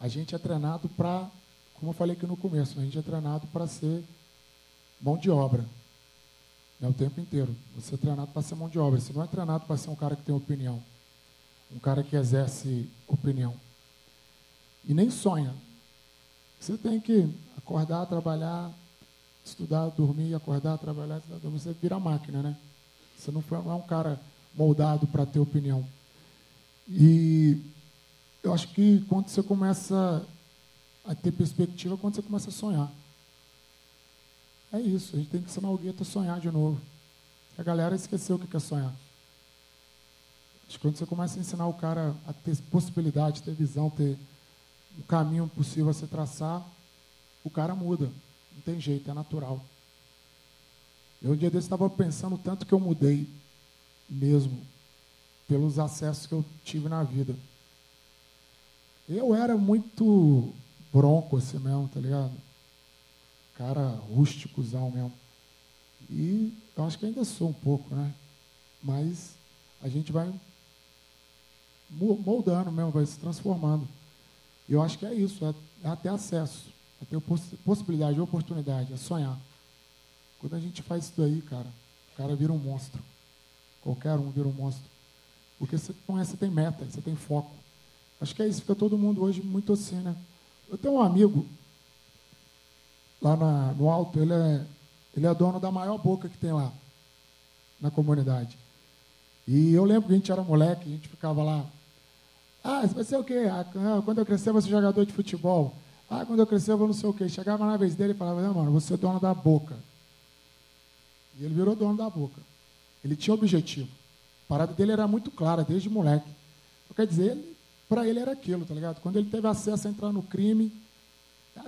a gente é treinado para, como eu falei aqui no começo, a gente é treinado para ser mão de obra. Né, o tempo inteiro. Você é treinado para ser mão de obra. Você não é treinado para ser um cara que tem opinião um cara que exerce opinião. E nem sonha. Você tem que acordar, trabalhar, estudar, dormir, acordar, trabalhar, estudar, dormir. Você vira máquina, né? Você não é um cara moldado para ter opinião. E eu acho que quando você começa a ter perspectiva, é quando você começa a sonhar. É isso, a gente tem que gueto a sonhar de novo. A galera esqueceu o que é sonhar. Acho que quando você começa a ensinar o cara a ter possibilidade, ter visão, ter um caminho possível a se traçar, o cara muda. Não tem jeito, é natural. Eu um dia desse estava pensando tanto que eu mudei mesmo, pelos acessos que eu tive na vida. Eu era muito bronco assim mesmo, tá ligado? Cara rústicozão mesmo. E eu acho que ainda sou um pouco, né? Mas a gente vai moldando mesmo, vai se transformando. E eu acho que é isso, é, é ter acesso, é ter possibilidade, oportunidade, é sonhar. Quando a gente faz isso daí, cara, o cara vira um monstro. Qualquer um vira um monstro. Porque você, você tem meta, você tem foco. Acho que é isso, fica todo mundo hoje muito assim, né? Eu tenho um amigo lá na, no alto, ele é, ele é dono da maior boca que tem lá, na comunidade. E eu lembro que a gente era moleque, a gente ficava lá. Ah, você vai ser o quê? Ah, quando eu crescer, eu vou ser jogador de futebol. Ah, quando eu crescer, eu vou não sei o quê. Chegava na vez dele e falava, não, mano, você é dono da boca. E ele virou dono da boca. Ele tinha objetivo. A parada dele era muito clara, desde moleque. Quer dizer, para ele era aquilo, tá ligado? Quando ele teve acesso a entrar no crime,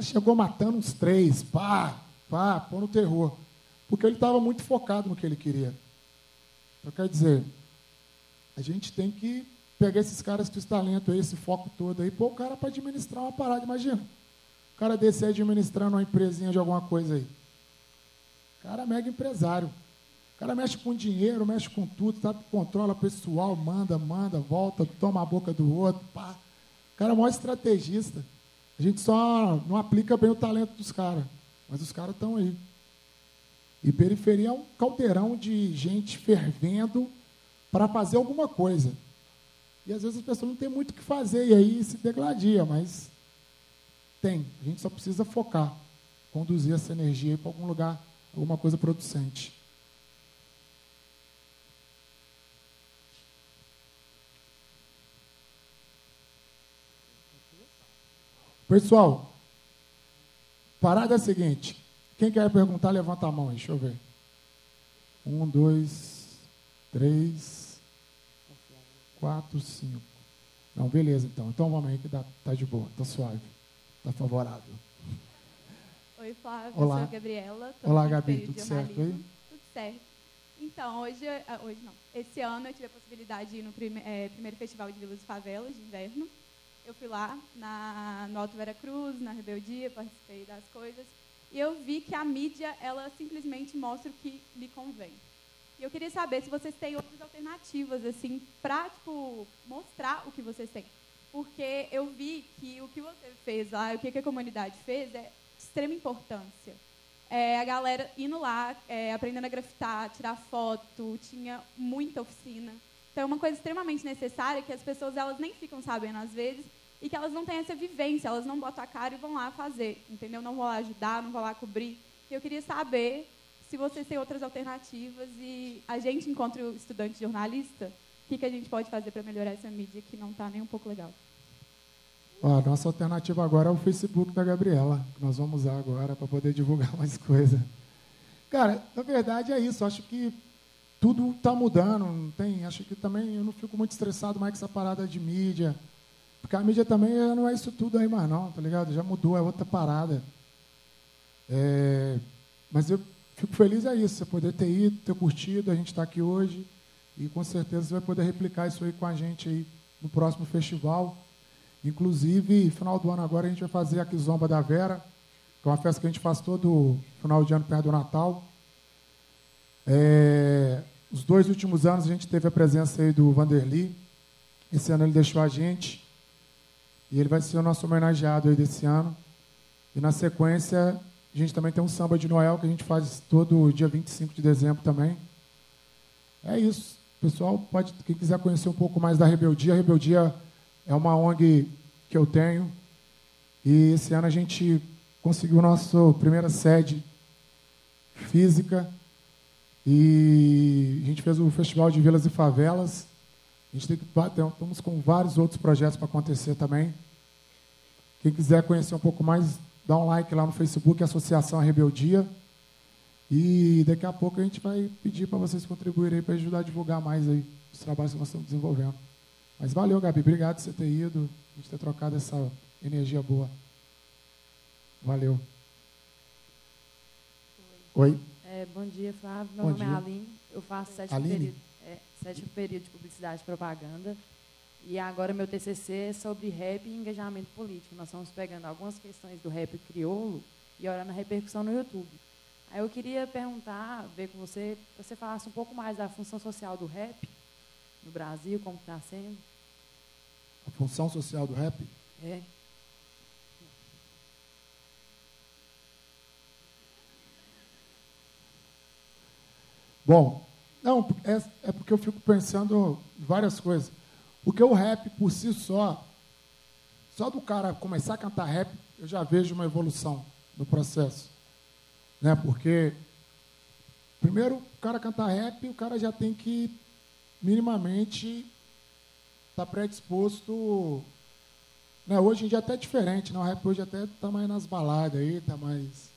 chegou matando uns três, pá, pá, pô no terror. Porque ele estava muito focado no que ele queria. Então, quer dizer, a gente tem que pegar esses caras com esse talento aí, esse foco todo aí, pôr o cara para administrar uma parada. Imagina, o cara desse aí administrando uma empresinha de alguma coisa aí. O cara é mega empresário. O cara mexe com dinheiro, mexe com tudo, sabe? controla pessoal, manda, manda, volta, toma a boca do outro. Pá. O cara é o maior estrategista. A gente só não aplica bem o talento dos caras. Mas os caras estão aí. E periferia é um caldeirão de gente fervendo para fazer alguma coisa. E às vezes as pessoas não têm muito o que fazer e aí se degladia, mas tem. A gente só precisa focar, conduzir essa energia para algum lugar, alguma coisa producente. Pessoal, parada é a seguinte. Quem quer perguntar, levanta a mão aí, deixa eu ver. Um, dois, três, quatro, cinco. Não, beleza então. Então vamos aí que dá, tá de boa, tá suave, tá favorável. Oi, Flávio, Olá. sou a Gabriela. Olá, Gabi, tudo certo aí? Tudo certo. Então, hoje, ah, hoje não. Esse ano eu tive a possibilidade de ir no prime, é, primeiro Festival de Vilas e Favelas de inverno. Eu fui lá na, no Alto Vera Cruz, na Rebeldia, participei das coisas. E eu vi que a mídia, ela simplesmente mostra o que lhe convém. E eu queria saber se vocês têm outras alternativas, assim, para, tipo, mostrar o que vocês têm. Porque eu vi que o que você fez lá, o que a comunidade fez, é de extrema importância. é, a galera indo lá, é, aprendendo a grafitar, tirar foto, tinha muita oficina. Então é uma coisa extremamente necessária que as pessoas elas nem ficam sabendo às vezes e que elas não têm essa vivência, elas não botam a cara e vão lá fazer, entendeu? Não vão lá ajudar, não vão lá cobrir. E eu queria saber se vocês têm outras alternativas e a gente, enquanto estudante jornalista, o que, que a gente pode fazer para melhorar essa mídia que não está nem um pouco legal? a nossa alternativa agora é o Facebook da Gabriela, que nós vamos usar agora para poder divulgar mais coisa. Cara, na verdade é isso. Acho que tudo está mudando. Não tem, acho que também eu não fico muito estressado mais com essa parada de mídia. Porque a mídia também não é isso tudo aí mais não, tá ligado? Já mudou, é outra parada. É, mas eu fico feliz é isso, você poder ter ido, ter curtido, a gente está aqui hoje. E com certeza você vai poder replicar isso aí com a gente aí no próximo festival. Inclusive, final do ano agora a gente vai fazer a Kizomba da Vera, que é uma festa que a gente faz todo final de ano perto do Natal. É, os dois últimos anos a gente teve a presença aí do Vanderly. Esse ano ele deixou a gente. E ele vai ser o nosso homenageado aí desse ano. E na sequência, a gente também tem um samba de Noel que a gente faz todo dia 25 de dezembro também. É isso. Pessoal, pode, quem quiser conhecer um pouco mais da Rebeldia, a Rebeldia é uma ONG que eu tenho. E esse ano a gente conseguiu nossa primeira sede física. E a gente fez o Festival de Vilas e Favelas. A gente tem que, estamos com vários outros projetos para acontecer também. Quem quiser conhecer um pouco mais, dá um like lá no Facebook, Associação Rebeldia. E daqui a pouco a gente vai pedir para vocês contribuírem para ajudar a divulgar mais aí os trabalhos que nós estamos desenvolvendo. Mas valeu, Gabi. Obrigado por você ter ido, a gente ter trocado essa energia boa. Valeu. Oi. É, bom dia, Flávio. Meu bom nome é dia. é Aline. Eu faço sétimo período, é, sétimo período de publicidade e propaganda. E agora meu TCC é sobre rap e engajamento político. Nós estamos pegando algumas questões do rap crioulo e olhando a repercussão no YouTube. Aí eu queria perguntar, ver com você, você falasse um pouco mais da função social do rap no Brasil, como está sendo? A função social do rap? É. Bom, não, é, é porque eu fico pensando várias coisas. Porque o rap por si só, só do cara começar a cantar rap, eu já vejo uma evolução no processo. Né? Porque, primeiro, o cara cantar rap, o cara já tem que minimamente está predisposto. Né, hoje em dia até é diferente, né? o rap hoje até está mais nas baladas aí, está mais.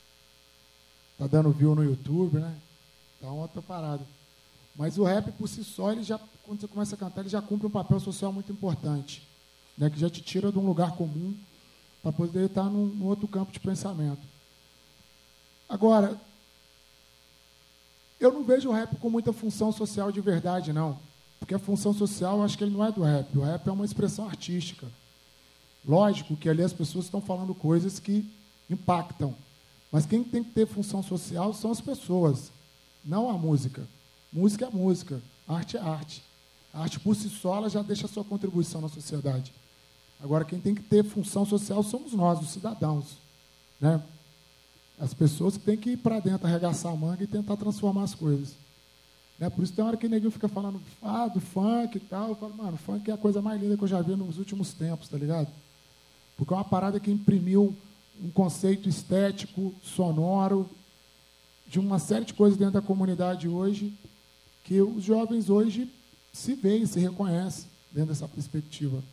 Está dando view no YouTube, né? Tá uma outra parada. Mas o rap por si só, ele já, quando você começa a cantar, ele já cumpre um papel social muito importante. Né? Que já te tira de um lugar comum para poder estar num, num outro campo de pensamento. Agora, eu não vejo o rap com muita função social de verdade, não. Porque a função social, eu acho que ele não é do rap. O rap é uma expressão artística. Lógico que ali as pessoas estão falando coisas que impactam. Mas quem tem que ter função social são as pessoas, não a música. Música é música, arte é arte. A arte por si só já deixa a sua contribuição na sociedade. Agora, quem tem que ter função social somos nós, os cidadãos. Né? As pessoas que têm que ir para dentro, arregaçar a manga e tentar transformar as coisas. Né? Por isso tem hora que o neguinho fica falando ah, do funk e tal. Eu falo, mano, funk é a coisa mais linda que eu já vi nos últimos tempos, tá ligado? Porque é uma parada que imprimiu um conceito estético, sonoro, de uma série de coisas dentro da comunidade hoje, que os jovens hoje se veem, se reconhecem dentro dessa perspectiva.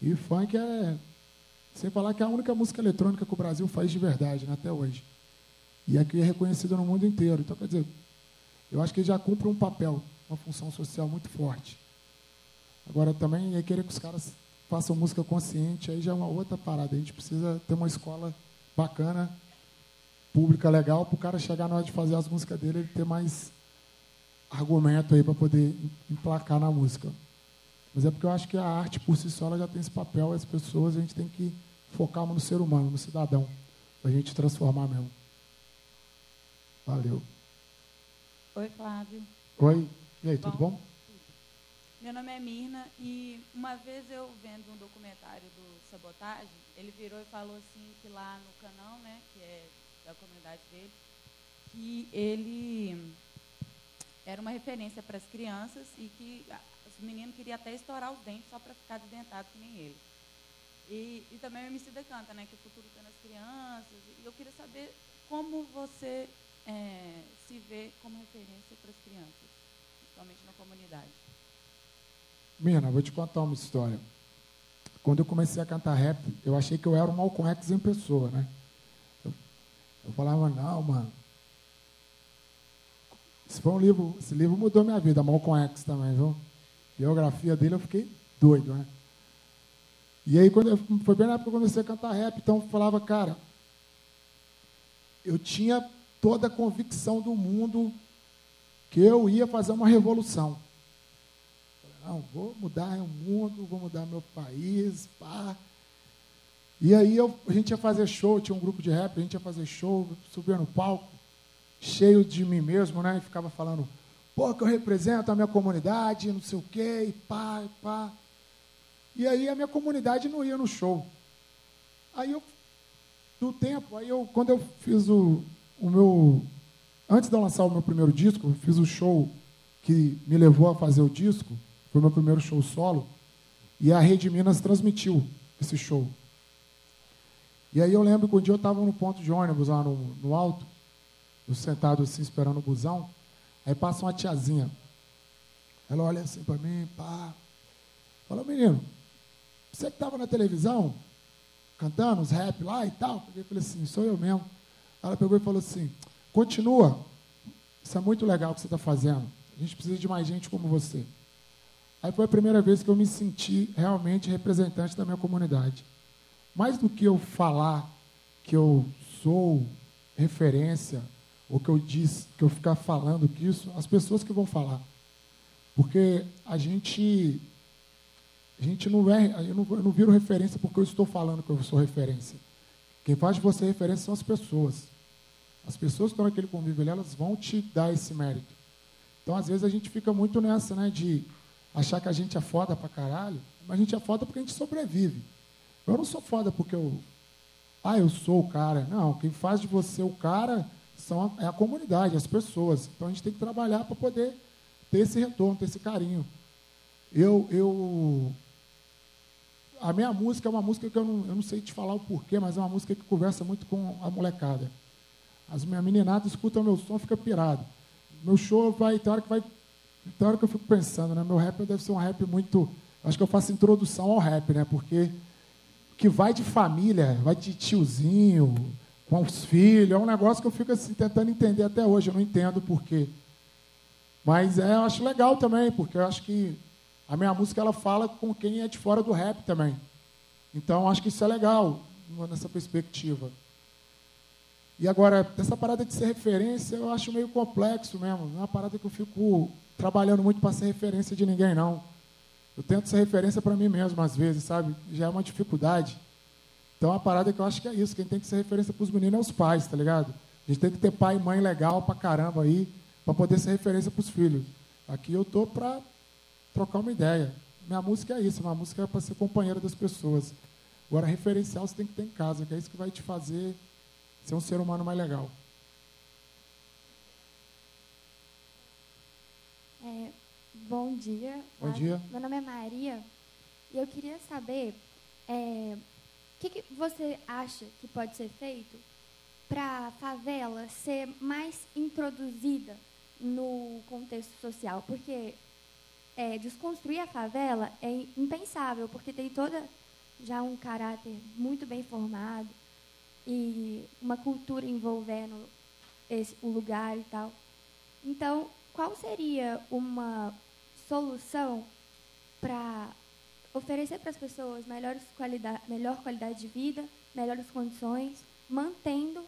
E funk é, sem falar que é a única música eletrônica que o Brasil faz de verdade, né, até hoje. E aqui é reconhecida no mundo inteiro. Então, quer dizer, eu acho que ele já cumpre um papel, uma função social muito forte. Agora também é querer que os caras façam música consciente, aí já é uma outra parada. A gente precisa ter uma escola bacana, pública legal, para o cara chegar na hora de fazer as músicas dele, ele ter mais argumento aí para poder emplacar na música. Mas é porque eu acho que a arte por si só já tem esse papel, as pessoas, a gente tem que focar no ser humano, no cidadão, para a gente transformar mesmo. Valeu. Oi, Flávio. Oi. E aí, tudo bom? Meu nome é Mirna e uma vez eu vendo um documentário do Sabotagem, ele virou e falou assim que lá no canal, né, que é da comunidade dele, que ele era uma referência para as crianças e que os meninos queriam até estourar os dentes só para ficar desdentado que nem ele. E, e também o MC da Canta, né, que o futuro está nas crianças. E eu queria saber como você é, se vê como referência para as crianças, principalmente na comunidade. Mina, vou te contar uma história. Quando eu comecei a cantar rap, eu achei que eu era um Malcolm X em pessoa, né? Eu, falava, não, mano. Esse, foi um livro, esse livro mudou minha vida, Malcolm X também, viu? Biografia dele, eu fiquei doido, né? E aí, quando eu, foi bem na época que eu comecei a cantar rap, então eu falava, cara, eu tinha toda a convicção do mundo que eu ia fazer uma revolução. Não, vou mudar o mundo, vou mudar meu país, pá. E aí eu, a gente ia fazer show, tinha um grupo de rap, a gente ia fazer show, subia no palco, cheio de mim mesmo, né? E ficava falando, pô, que eu represento a minha comunidade, não sei o quê, e pá, e pá. E aí a minha comunidade não ia no show. Aí eu, do tempo, aí eu, quando eu fiz o, o meu. Antes de eu lançar o meu primeiro disco, eu fiz o show que me levou a fazer o disco. Foi meu primeiro show solo. E a Rede Minas transmitiu esse show. E aí eu lembro que um dia eu estava no ponto de ônibus lá no, no alto, sentado assim esperando o busão. Aí passa uma tiazinha. Ela olha assim para mim, pá. Fala, menino, você que estava na televisão, cantando os rap lá e tal? Eu falei assim, sou eu mesmo. Ela pegou e falou assim, continua. Isso é muito legal o que você está fazendo. A gente precisa de mais gente como você. Aí foi a primeira vez que eu me senti realmente representante da minha comunidade. Mais do que eu falar que eu sou referência, ou que eu disse, que eu ficar falando que isso, as pessoas que vão falar. Porque a gente a gente não é, eu não, eu não viro referência porque eu estou falando que eu sou referência. Quem faz de você referência são as pessoas. As pessoas que estão naquele convívio elas vão te dar esse mérito. Então, às vezes, a gente fica muito nessa, né, de achar que a gente é foda pra caralho, mas a gente é foda porque a gente sobrevive. Eu não sou foda porque eu. Ah, eu sou o cara. Não, quem faz de você o cara são a, é a comunidade, as pessoas. Então a gente tem que trabalhar para poder ter esse retorno, ter esse carinho. Eu, eu. A minha música é uma música que eu não, eu não sei te falar o porquê, mas é uma música que conversa muito com a molecada. As minhas meninadas escutam meu som fica pirado. Meu show vai, tem hora que vai então, hora que eu fico pensando, né? Meu rap deve ser um rap muito. Acho que eu faço introdução ao rap, né? Porque que vai de família, vai de tiozinho, com os filhos, é um negócio que eu fico assim, tentando entender até hoje, eu não entendo por quê. Mas é, eu acho legal também, porque eu acho que a minha música ela fala com quem é de fora do rap também. Então, acho que isso é legal nessa perspectiva. E agora, essa parada de ser referência, eu acho meio complexo mesmo. É uma parada que eu fico trabalhando muito para ser referência de ninguém, não. Eu tento ser referência para mim mesmo, às vezes, sabe? Já é uma dificuldade. Então, é uma parada que eu acho que é isso. Quem tem que ser referência para os meninos é os pais, tá ligado? A gente tem que ter pai e mãe legal para caramba aí, para poder ser referência para os filhos. Aqui eu tô para trocar uma ideia. Minha música é isso, minha música é para ser companheira das pessoas. Agora, referencial você tem que ter em casa, que é isso que vai te fazer ser um ser humano mais legal. É, bom dia. Bom dia. Meu nome é Maria e eu queria saber é, o que, que você acha que pode ser feito para a favela ser mais introduzida no contexto social, porque é, desconstruir a favela é impensável, porque tem toda já um caráter muito bem formado e uma cultura envolvendo esse, o lugar e tal. Então, qual seria uma solução para oferecer para as pessoas melhores qualidade, melhor qualidade de vida, melhores condições, mantendo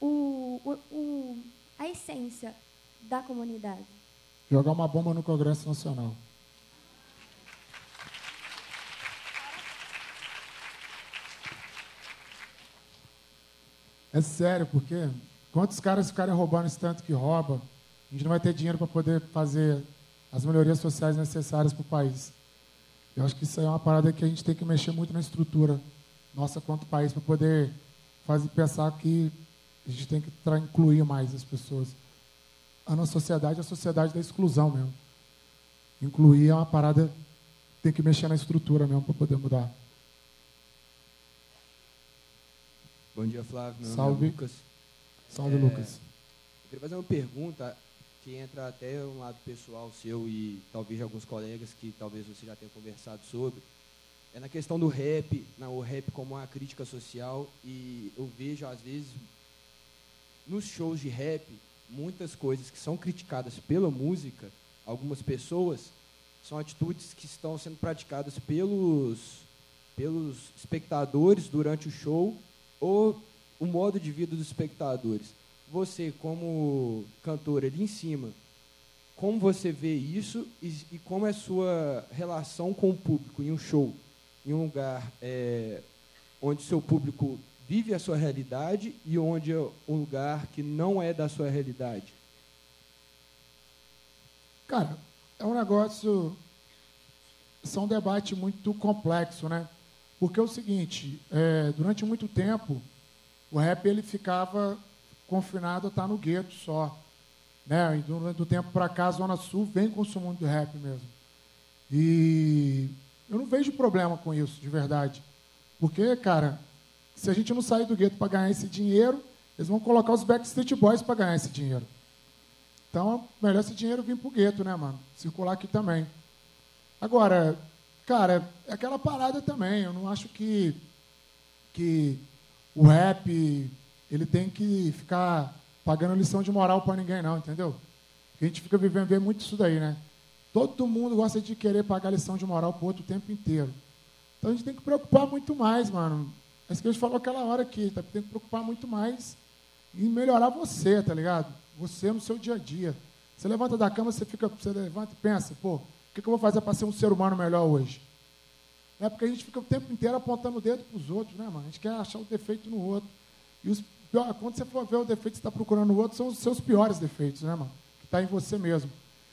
o, o, o, a essência da comunidade? Jogar uma bomba no Congresso Nacional. É sério, porque quantos caras ficarem roubando esse tanto que rouba, a gente não vai ter dinheiro para poder fazer as melhorias sociais necessárias para o país. Eu acho que isso é uma parada que a gente tem que mexer muito na estrutura nossa quanto país para poder fazer, pensar que A gente tem que incluir mais as pessoas. A nossa sociedade é a sociedade da exclusão mesmo. Incluir é uma parada, tem que mexer na estrutura mesmo para poder mudar. Bom dia, Flávio. Meu Salve. nome é Lucas. Salve, é, Lucas. Eu queria fazer uma pergunta que entra até um lado pessoal seu e talvez de alguns colegas que talvez você já tenha conversado sobre. É na questão do rap, na, o rap como uma crítica social e eu vejo às vezes nos shows de rap muitas coisas que são criticadas pela música, algumas pessoas são atitudes que estão sendo praticadas pelos pelos espectadores durante o show ou o modo de vida dos espectadores você, como cantor ali em cima, como você vê isso e, e, como é a sua relação com o público em um show, em um lugar é, onde seu público vive a sua realidade e onde é um lugar que não é da sua realidade? Cara, é um negócio. Isso é um debate muito complexo, né? Porque é o seguinte: é, durante muito tempo, o rap ele ficava confinado a estar no gueto só. Né? E do, do tempo para cá, a Zona Sul vem consumindo rap mesmo. E eu não vejo problema com isso, de verdade. Porque, cara, se a gente não sair do gueto para ganhar esse dinheiro, eles vão colocar os Backstreet Boys para ganhar esse dinheiro. Então, melhor esse dinheiro vir para o gueto, né, mano? Circular aqui também. Agora, cara, é aquela parada também. Eu não acho que, que o rap ele tem que ficar pagando lição de moral para ninguém, não, entendeu? A gente fica vivendo vê muito isso daí, né? Todo mundo gosta de querer pagar lição de moral para o outro o tempo inteiro. Então a gente tem que preocupar muito mais, mano. É isso que a gente falou aquela hora aqui, tá? Tem que preocupar muito mais em melhorar você, tá ligado? Você no seu dia a dia. Você levanta da cama, você fica, você levanta e pensa, pô, o que, que eu vou fazer para ser um ser humano melhor hoje? É porque a gente fica o tempo inteiro apontando o dedo para os outros, né, mano? A gente quer achar o defeito no outro. E os quando você for ver o defeito que está procurando no outro, são os seus piores defeitos, né, mano? Que está em você mesmo.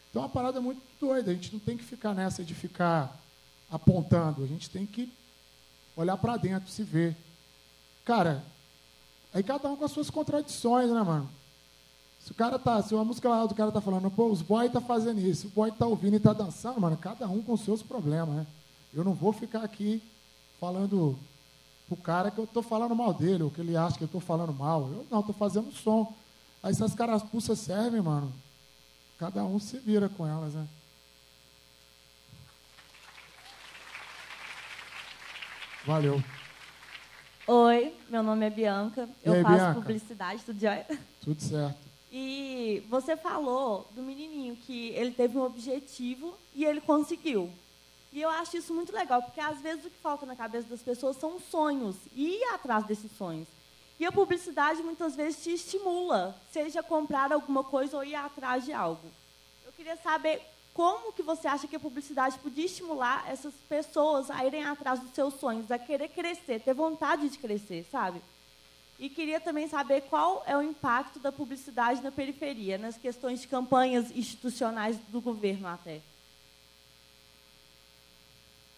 Então é uma parada muito doida. A gente não tem que ficar nessa de ficar apontando. A gente tem que olhar para dentro, se ver. Cara, aí cada um com as suas contradições, né, mano? Se o cara tá, se uma música lá do cara tá falando, pô, os boy tá fazendo isso, o boy tá ouvindo e tá dançando, mano, cada um com seus problemas, né? Eu não vou ficar aqui falando o cara que eu estou falando mal dele, ou que ele acha que eu estou falando mal. Eu não, estou fazendo som. Aí se as carapuças servem, mano, cada um se vira com elas, né? Valeu. Oi, meu nome é Bianca. E eu aí, faço Bianca? publicidade, tudo jóia? Tudo certo. E você falou do menininho que ele teve um objetivo e ele conseguiu. E eu acho isso muito legal, porque às vezes o que falta na cabeça das pessoas são sonhos, e ir atrás desses sonhos. E a publicidade muitas vezes te estimula, seja comprar alguma coisa ou ir atrás de algo. Eu queria saber como que você acha que a publicidade podia estimular essas pessoas a irem atrás dos seus sonhos, a querer crescer, ter vontade de crescer, sabe? E queria também saber qual é o impacto da publicidade na periferia, nas questões de campanhas institucionais do governo até.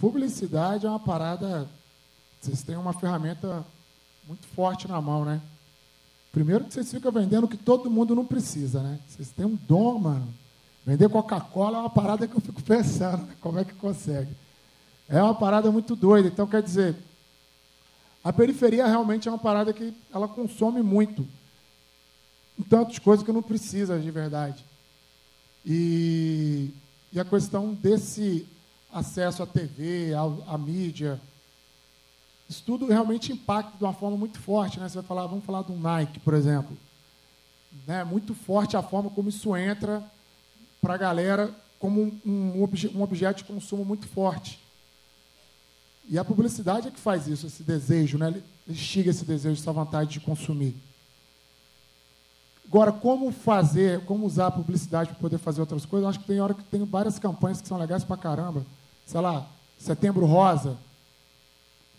Publicidade é uma parada. Vocês têm uma ferramenta muito forte na mão, né? Primeiro que vocês ficam vendendo o que todo mundo não precisa, né? Vocês têm um dom, mano. Vender Coca-Cola é uma parada que eu fico pensando, né? como é que consegue. É uma parada muito doida. Então, quer dizer, a periferia realmente é uma parada que ela consome muito. Tantas coisas que não precisa de verdade. E, e a questão desse acesso à TV, à, à mídia. Isso tudo realmente impacta de uma forma muito forte. Né? Você vai falar, vamos falar do Nike, por exemplo. Né? Muito forte a forma como isso entra para a galera como um, um, obje, um objeto de consumo muito forte. E a publicidade é que faz isso, esse desejo, né? instiga esse desejo, essa vontade de consumir. Agora, como fazer, como usar a publicidade para poder fazer outras coisas? Acho que tem hora que tem várias campanhas que são legais para caramba sei lá, setembro rosa,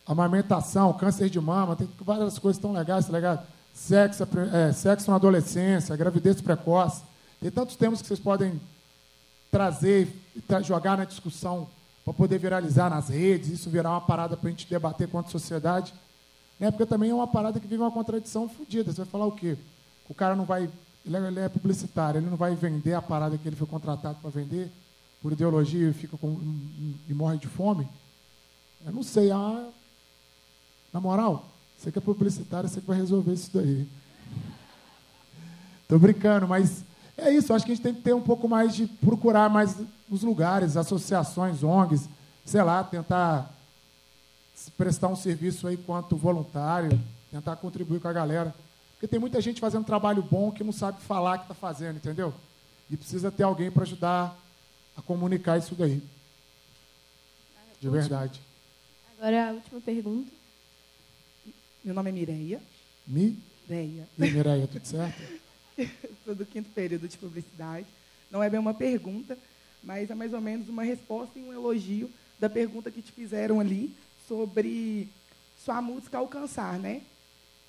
amamentação, câncer de mama, tem várias coisas tão legais, tá ligado? Sexo, é, sexo na adolescência, gravidez precoce. Tem tantos temas que vocês podem trazer e jogar na discussão para poder viralizar nas redes, isso virar uma parada para a gente debater quanto sociedade. Né? Porque também é uma parada que vive uma contradição fodida. Você vai falar o quê? O cara não vai. É, ele é publicitário, ele não vai vender a parada que ele foi contratado para vender por ideologia e fica com, e morre de fome. Eu não sei. Ah, na moral, você que é publicitário, você que vai resolver isso daí. Estou brincando, mas é isso. Acho que a gente tem que ter um pouco mais de procurar mais os lugares, associações, ONGs, sei lá, tentar prestar um serviço aí quanto voluntário, tentar contribuir com a galera. Porque tem muita gente fazendo trabalho bom que não sabe falar que está fazendo, entendeu? E precisa ter alguém para ajudar a comunicar isso daí. De verdade. Agora a última pergunta. Meu nome é Mireia. Mireia. E Mireia, tudo certo? Sou do quinto período de publicidade. Não é bem uma pergunta, mas é mais ou menos uma resposta e um elogio da pergunta que te fizeram ali sobre sua música alcançar, né?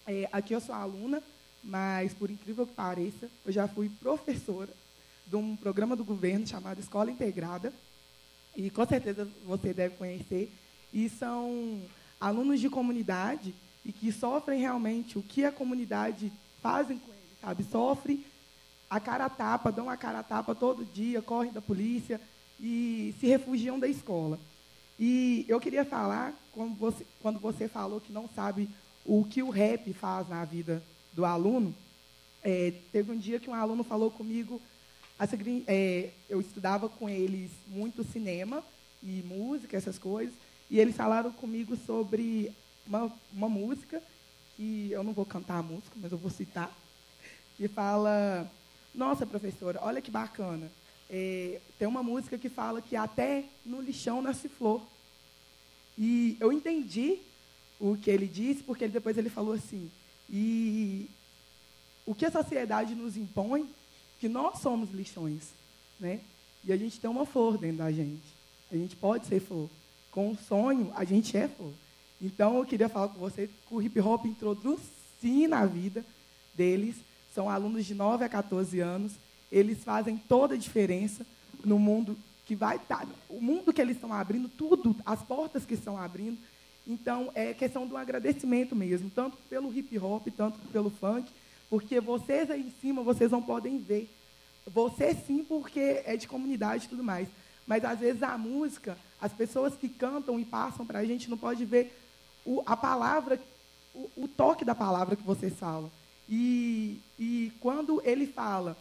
É, aqui eu sou aluna, mas por incrível que pareça, eu já fui professora de um programa do governo chamado Escola Integrada, e com certeza você deve conhecer, e são alunos de comunidade e que sofrem realmente o que a comunidade fazem com eles, sabe? Sofre a cara a tapa, dão a cara a tapa todo dia, correm da polícia e se refugiam da escola. E eu queria falar, quando você, quando você falou que não sabe o que o rap faz na vida do aluno, é, teve um dia que um aluno falou comigo, é, eu estudava com eles muito cinema e música, essas coisas, e eles falaram comigo sobre uma, uma música, que eu não vou cantar a música, mas eu vou citar, que fala, nossa, professora, olha que bacana, é, tem uma música que fala que até no lixão nasce flor. E eu entendi o que ele disse, porque depois ele falou assim, e o que a sociedade nos impõe, que nós somos lixões, né? E a gente tem uma flor dentro da gente. A gente pode ser flor. Com o sonho, a gente é flor. Então, eu queria falar com você que o hip hop introduz sim na vida deles. São alunos de 9 a 14 anos eles fazem toda a diferença no mundo que vai estar, tá, o mundo que eles estão abrindo, tudo, as portas que estão abrindo. Então, é questão um agradecimento mesmo, tanto pelo hip hop, tanto pelo funk, porque vocês aí em cima, vocês não podem ver. Você sim, porque é de comunidade e tudo mais. Mas, às vezes, a música, as pessoas que cantam e passam para a gente não pode ver o, a palavra, o, o toque da palavra que vocês falam. E, e quando ele fala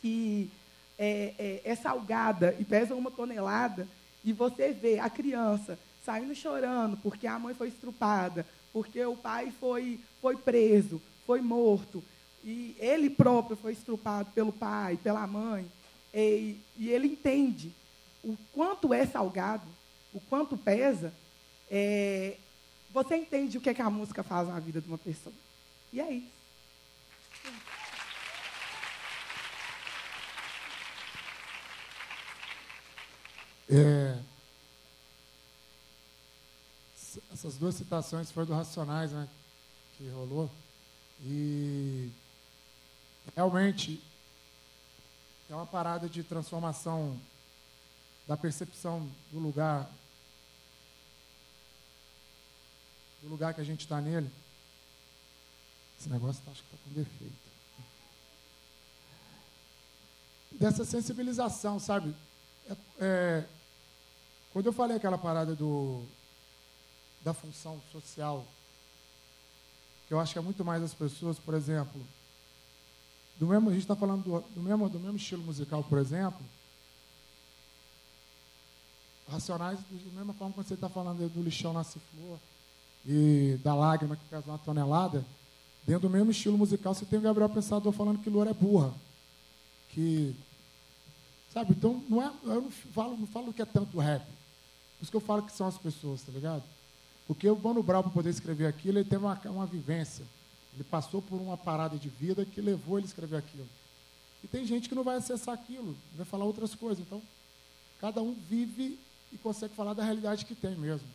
que é, é, é salgada e pesa uma tonelada, e você vê a criança saindo chorando porque a mãe foi estrupada, porque o pai foi, foi preso, foi morto, e ele próprio foi estrupado pelo pai, pela mãe, e, e ele entende o quanto é salgado, o quanto pesa, é, você entende o que, é que a música faz na vida de uma pessoa. E é isso. É, essas duas citações foram do Racionais, né? Que rolou. E realmente é uma parada de transformação da percepção do lugar, do lugar que a gente está nele. Esse negócio tá, acho que está com defeito. Dessa sensibilização, sabe? É, é, quando eu falei aquela parada do, da função social, eu acho que é muito mais as pessoas, por exemplo, do mesmo, a gente está falando do, do, mesmo, do mesmo estilo musical, por exemplo, racionais, da mesma forma que você está falando do lixão nasce flor e da lágrima que pesa uma tonelada, dentro do mesmo estilo musical você tem o Gabriel Pensador falando que loura é burra. Que, sabe, então não é, eu não falo, não falo que é tanto rap. Por isso que eu falo que são as pessoas, tá ligado? Porque o Mano Brown, para poder escrever aquilo, ele teve uma, uma vivência. Ele passou por uma parada de vida que levou ele a escrever aquilo. E tem gente que não vai acessar aquilo, vai falar outras coisas. Então, cada um vive e consegue falar da realidade que tem mesmo.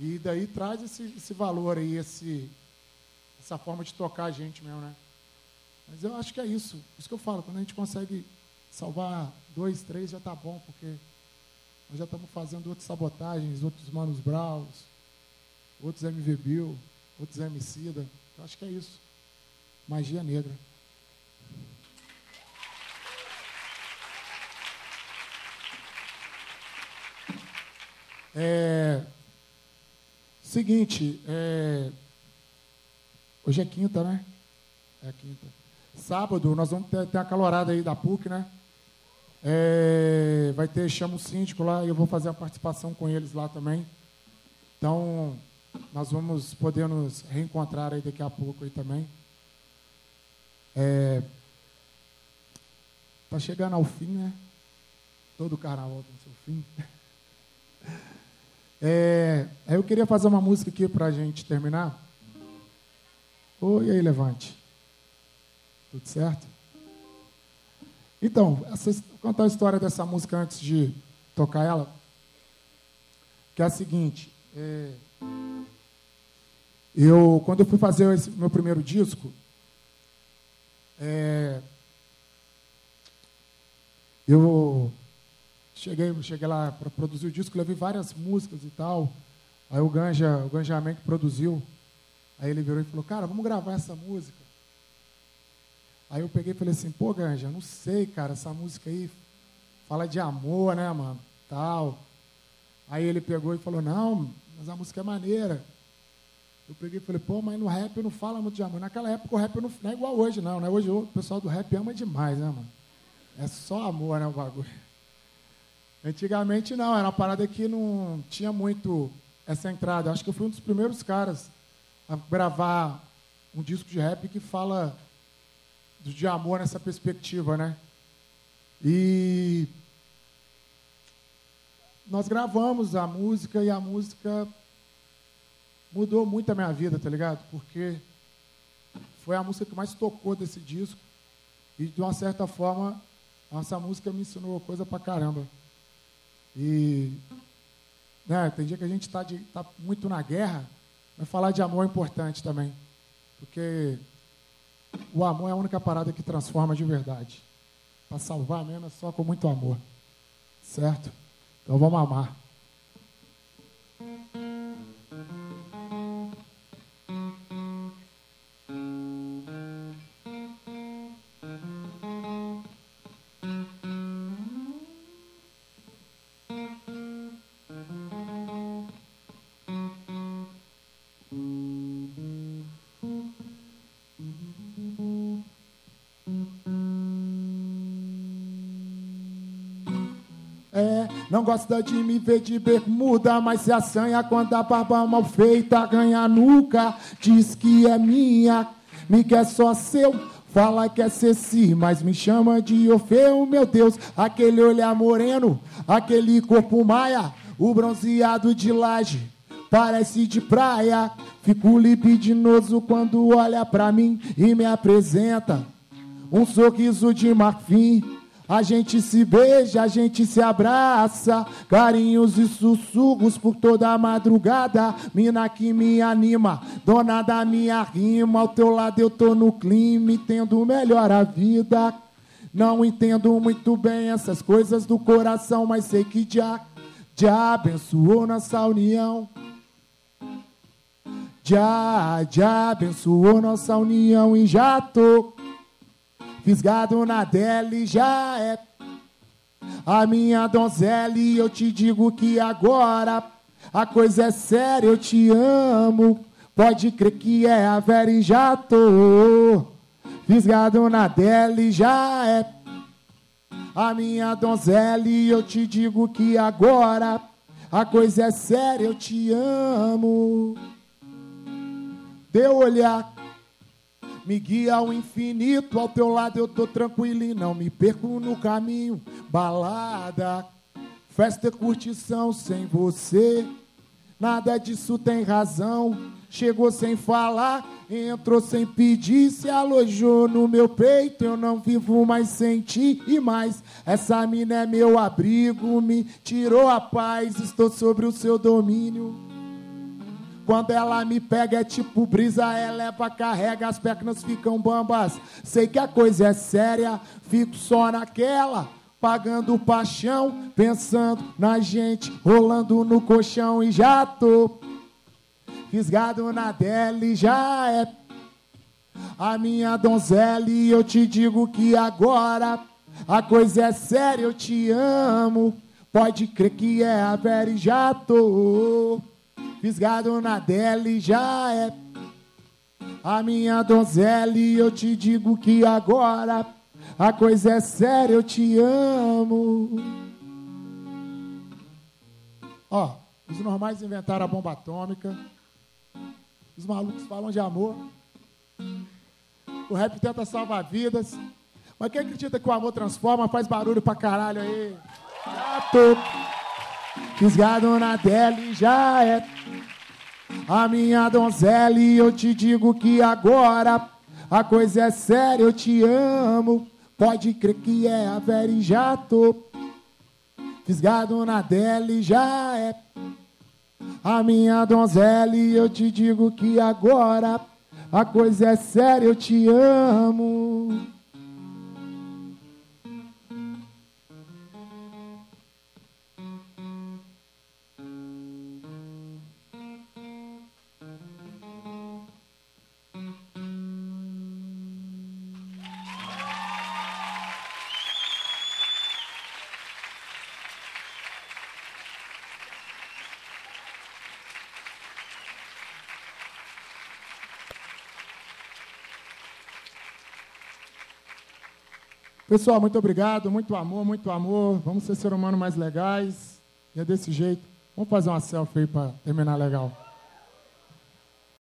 E daí traz esse, esse valor aí, esse, essa forma de tocar a gente mesmo, né? Mas eu acho que é isso. Isso que eu falo, quando a gente consegue salvar dois, três, já está bom, porque nós já estamos fazendo outras sabotagens, outros Manos Braus, outros MV Bill. outros Emicida. Eu acho que é isso. Magia negra. É, seguinte, é, hoje é quinta, né? É quinta. Sábado nós vamos ter, ter a calorada aí da PUC, né? É, vai ter, chama o síndico lá e eu vou fazer a participação com eles lá também. Então, nós vamos poder nos reencontrar aí daqui a pouco aí também. É, tá chegando ao fim, né? Todo carnaval tem seu fim. É, eu queria fazer uma música aqui para a gente terminar. Oi, aí, Levante. Tudo certo? Então, essa, vou contar a história dessa música antes de tocar ela. Que é a seguinte. É, eu, quando eu fui fazer esse meu primeiro disco, é, eu Cheguei, cheguei lá para produzir o disco, levei várias músicas e tal. Aí o Ganja, o Ganja Man que produziu, aí ele virou e falou, cara, vamos gravar essa música. Aí eu peguei e falei assim, pô, Ganja, não sei, cara, essa música aí fala de amor, né, mano? Tal. Aí ele pegou e falou, não, mas a música é maneira. Eu peguei e falei, pô, mas no rap não fala muito de amor. Naquela época o rap não, não é igual hoje, não, né? Hoje o pessoal do rap ama demais, né, mano? É só amor, né, o bagulho. Antigamente não, era uma parada que não tinha muito essa entrada. Acho que eu fui um dos primeiros caras a gravar um disco de rap que fala de amor nessa perspectiva, né? E nós gravamos a música e a música mudou muito a minha vida, tá ligado? Porque foi a música que mais tocou desse disco e de uma certa forma essa música me ensinou coisa pra caramba. E né, tem dia que a gente está tá muito na guerra, mas falar de amor é importante também. Porque o amor é a única parada que transforma de verdade. Para salvar mesmo é só com muito amor. Certo? Então vamos amar. Não gosta de me ver de bermuda, mas se assanha quando a barba mal feita ganha nuca. Diz que é minha, me quer só seu. Fala que é Ceci, mas me chama de Orfeu, meu Deus. Aquele olhar moreno, aquele corpo maia, o bronzeado de laje, parece de praia. Fico libidinoso quando olha pra mim e me apresenta um sorriso de marfim. A gente se beija, a gente se abraça, carinhos e sussurros por toda a madrugada. Mina que me anima, dona da minha rima. Ao teu lado eu tô no clima, entendo melhor a vida. Não entendo muito bem essas coisas do coração, mas sei que já, já abençoou nossa união. Já, já abençoou nossa união e já tô Fisgado na dele já é a minha donzela e eu te digo que agora a coisa é séria, eu te amo. Pode crer que é a Vera e já tô fisgado na dele já é a minha donzela e eu te digo que agora a coisa é séria, eu te amo. Deu olhar me guia ao infinito, ao teu lado eu tô tranquilo e não me perco no caminho. Balada, festa e curtição sem você, nada disso tem razão. Chegou sem falar, entrou sem pedir, se alojou no meu peito. Eu não vivo mais sem ti e mais. Essa mina é meu abrigo, me tirou a paz, estou sobre o seu domínio. Quando ela me pega é tipo brisa, eleva, carrega, as pernas ficam bambas. Sei que a coisa é séria, fico só naquela. Pagando paixão, pensando na gente, rolando no colchão e já tô Fisgado na dele já é a minha donzela e eu te digo que agora a coisa é séria, eu te amo. Pode crer que é a Vera e já tô fisgado na dela e já é a minha donzela e eu te digo que agora a coisa é séria, eu te amo. Ó, os normais inventaram a bomba atômica. Os malucos falam de amor. O rap tenta salvar vidas. Mas quem acredita que o amor transforma, faz barulho pra caralho aí. Tô fisgado na tele, já é a minha donzela. E eu te digo que agora a coisa é séria, eu te amo. Pode crer que é a Vera e já tô fisgado na dele, já é a minha donzela. E eu te digo que agora a coisa é séria, eu te amo. Pessoal, muito obrigado, muito amor, muito amor. Vamos ser ser humano mais legais. E é desse jeito. Vamos fazer uma selfie aí para terminar legal.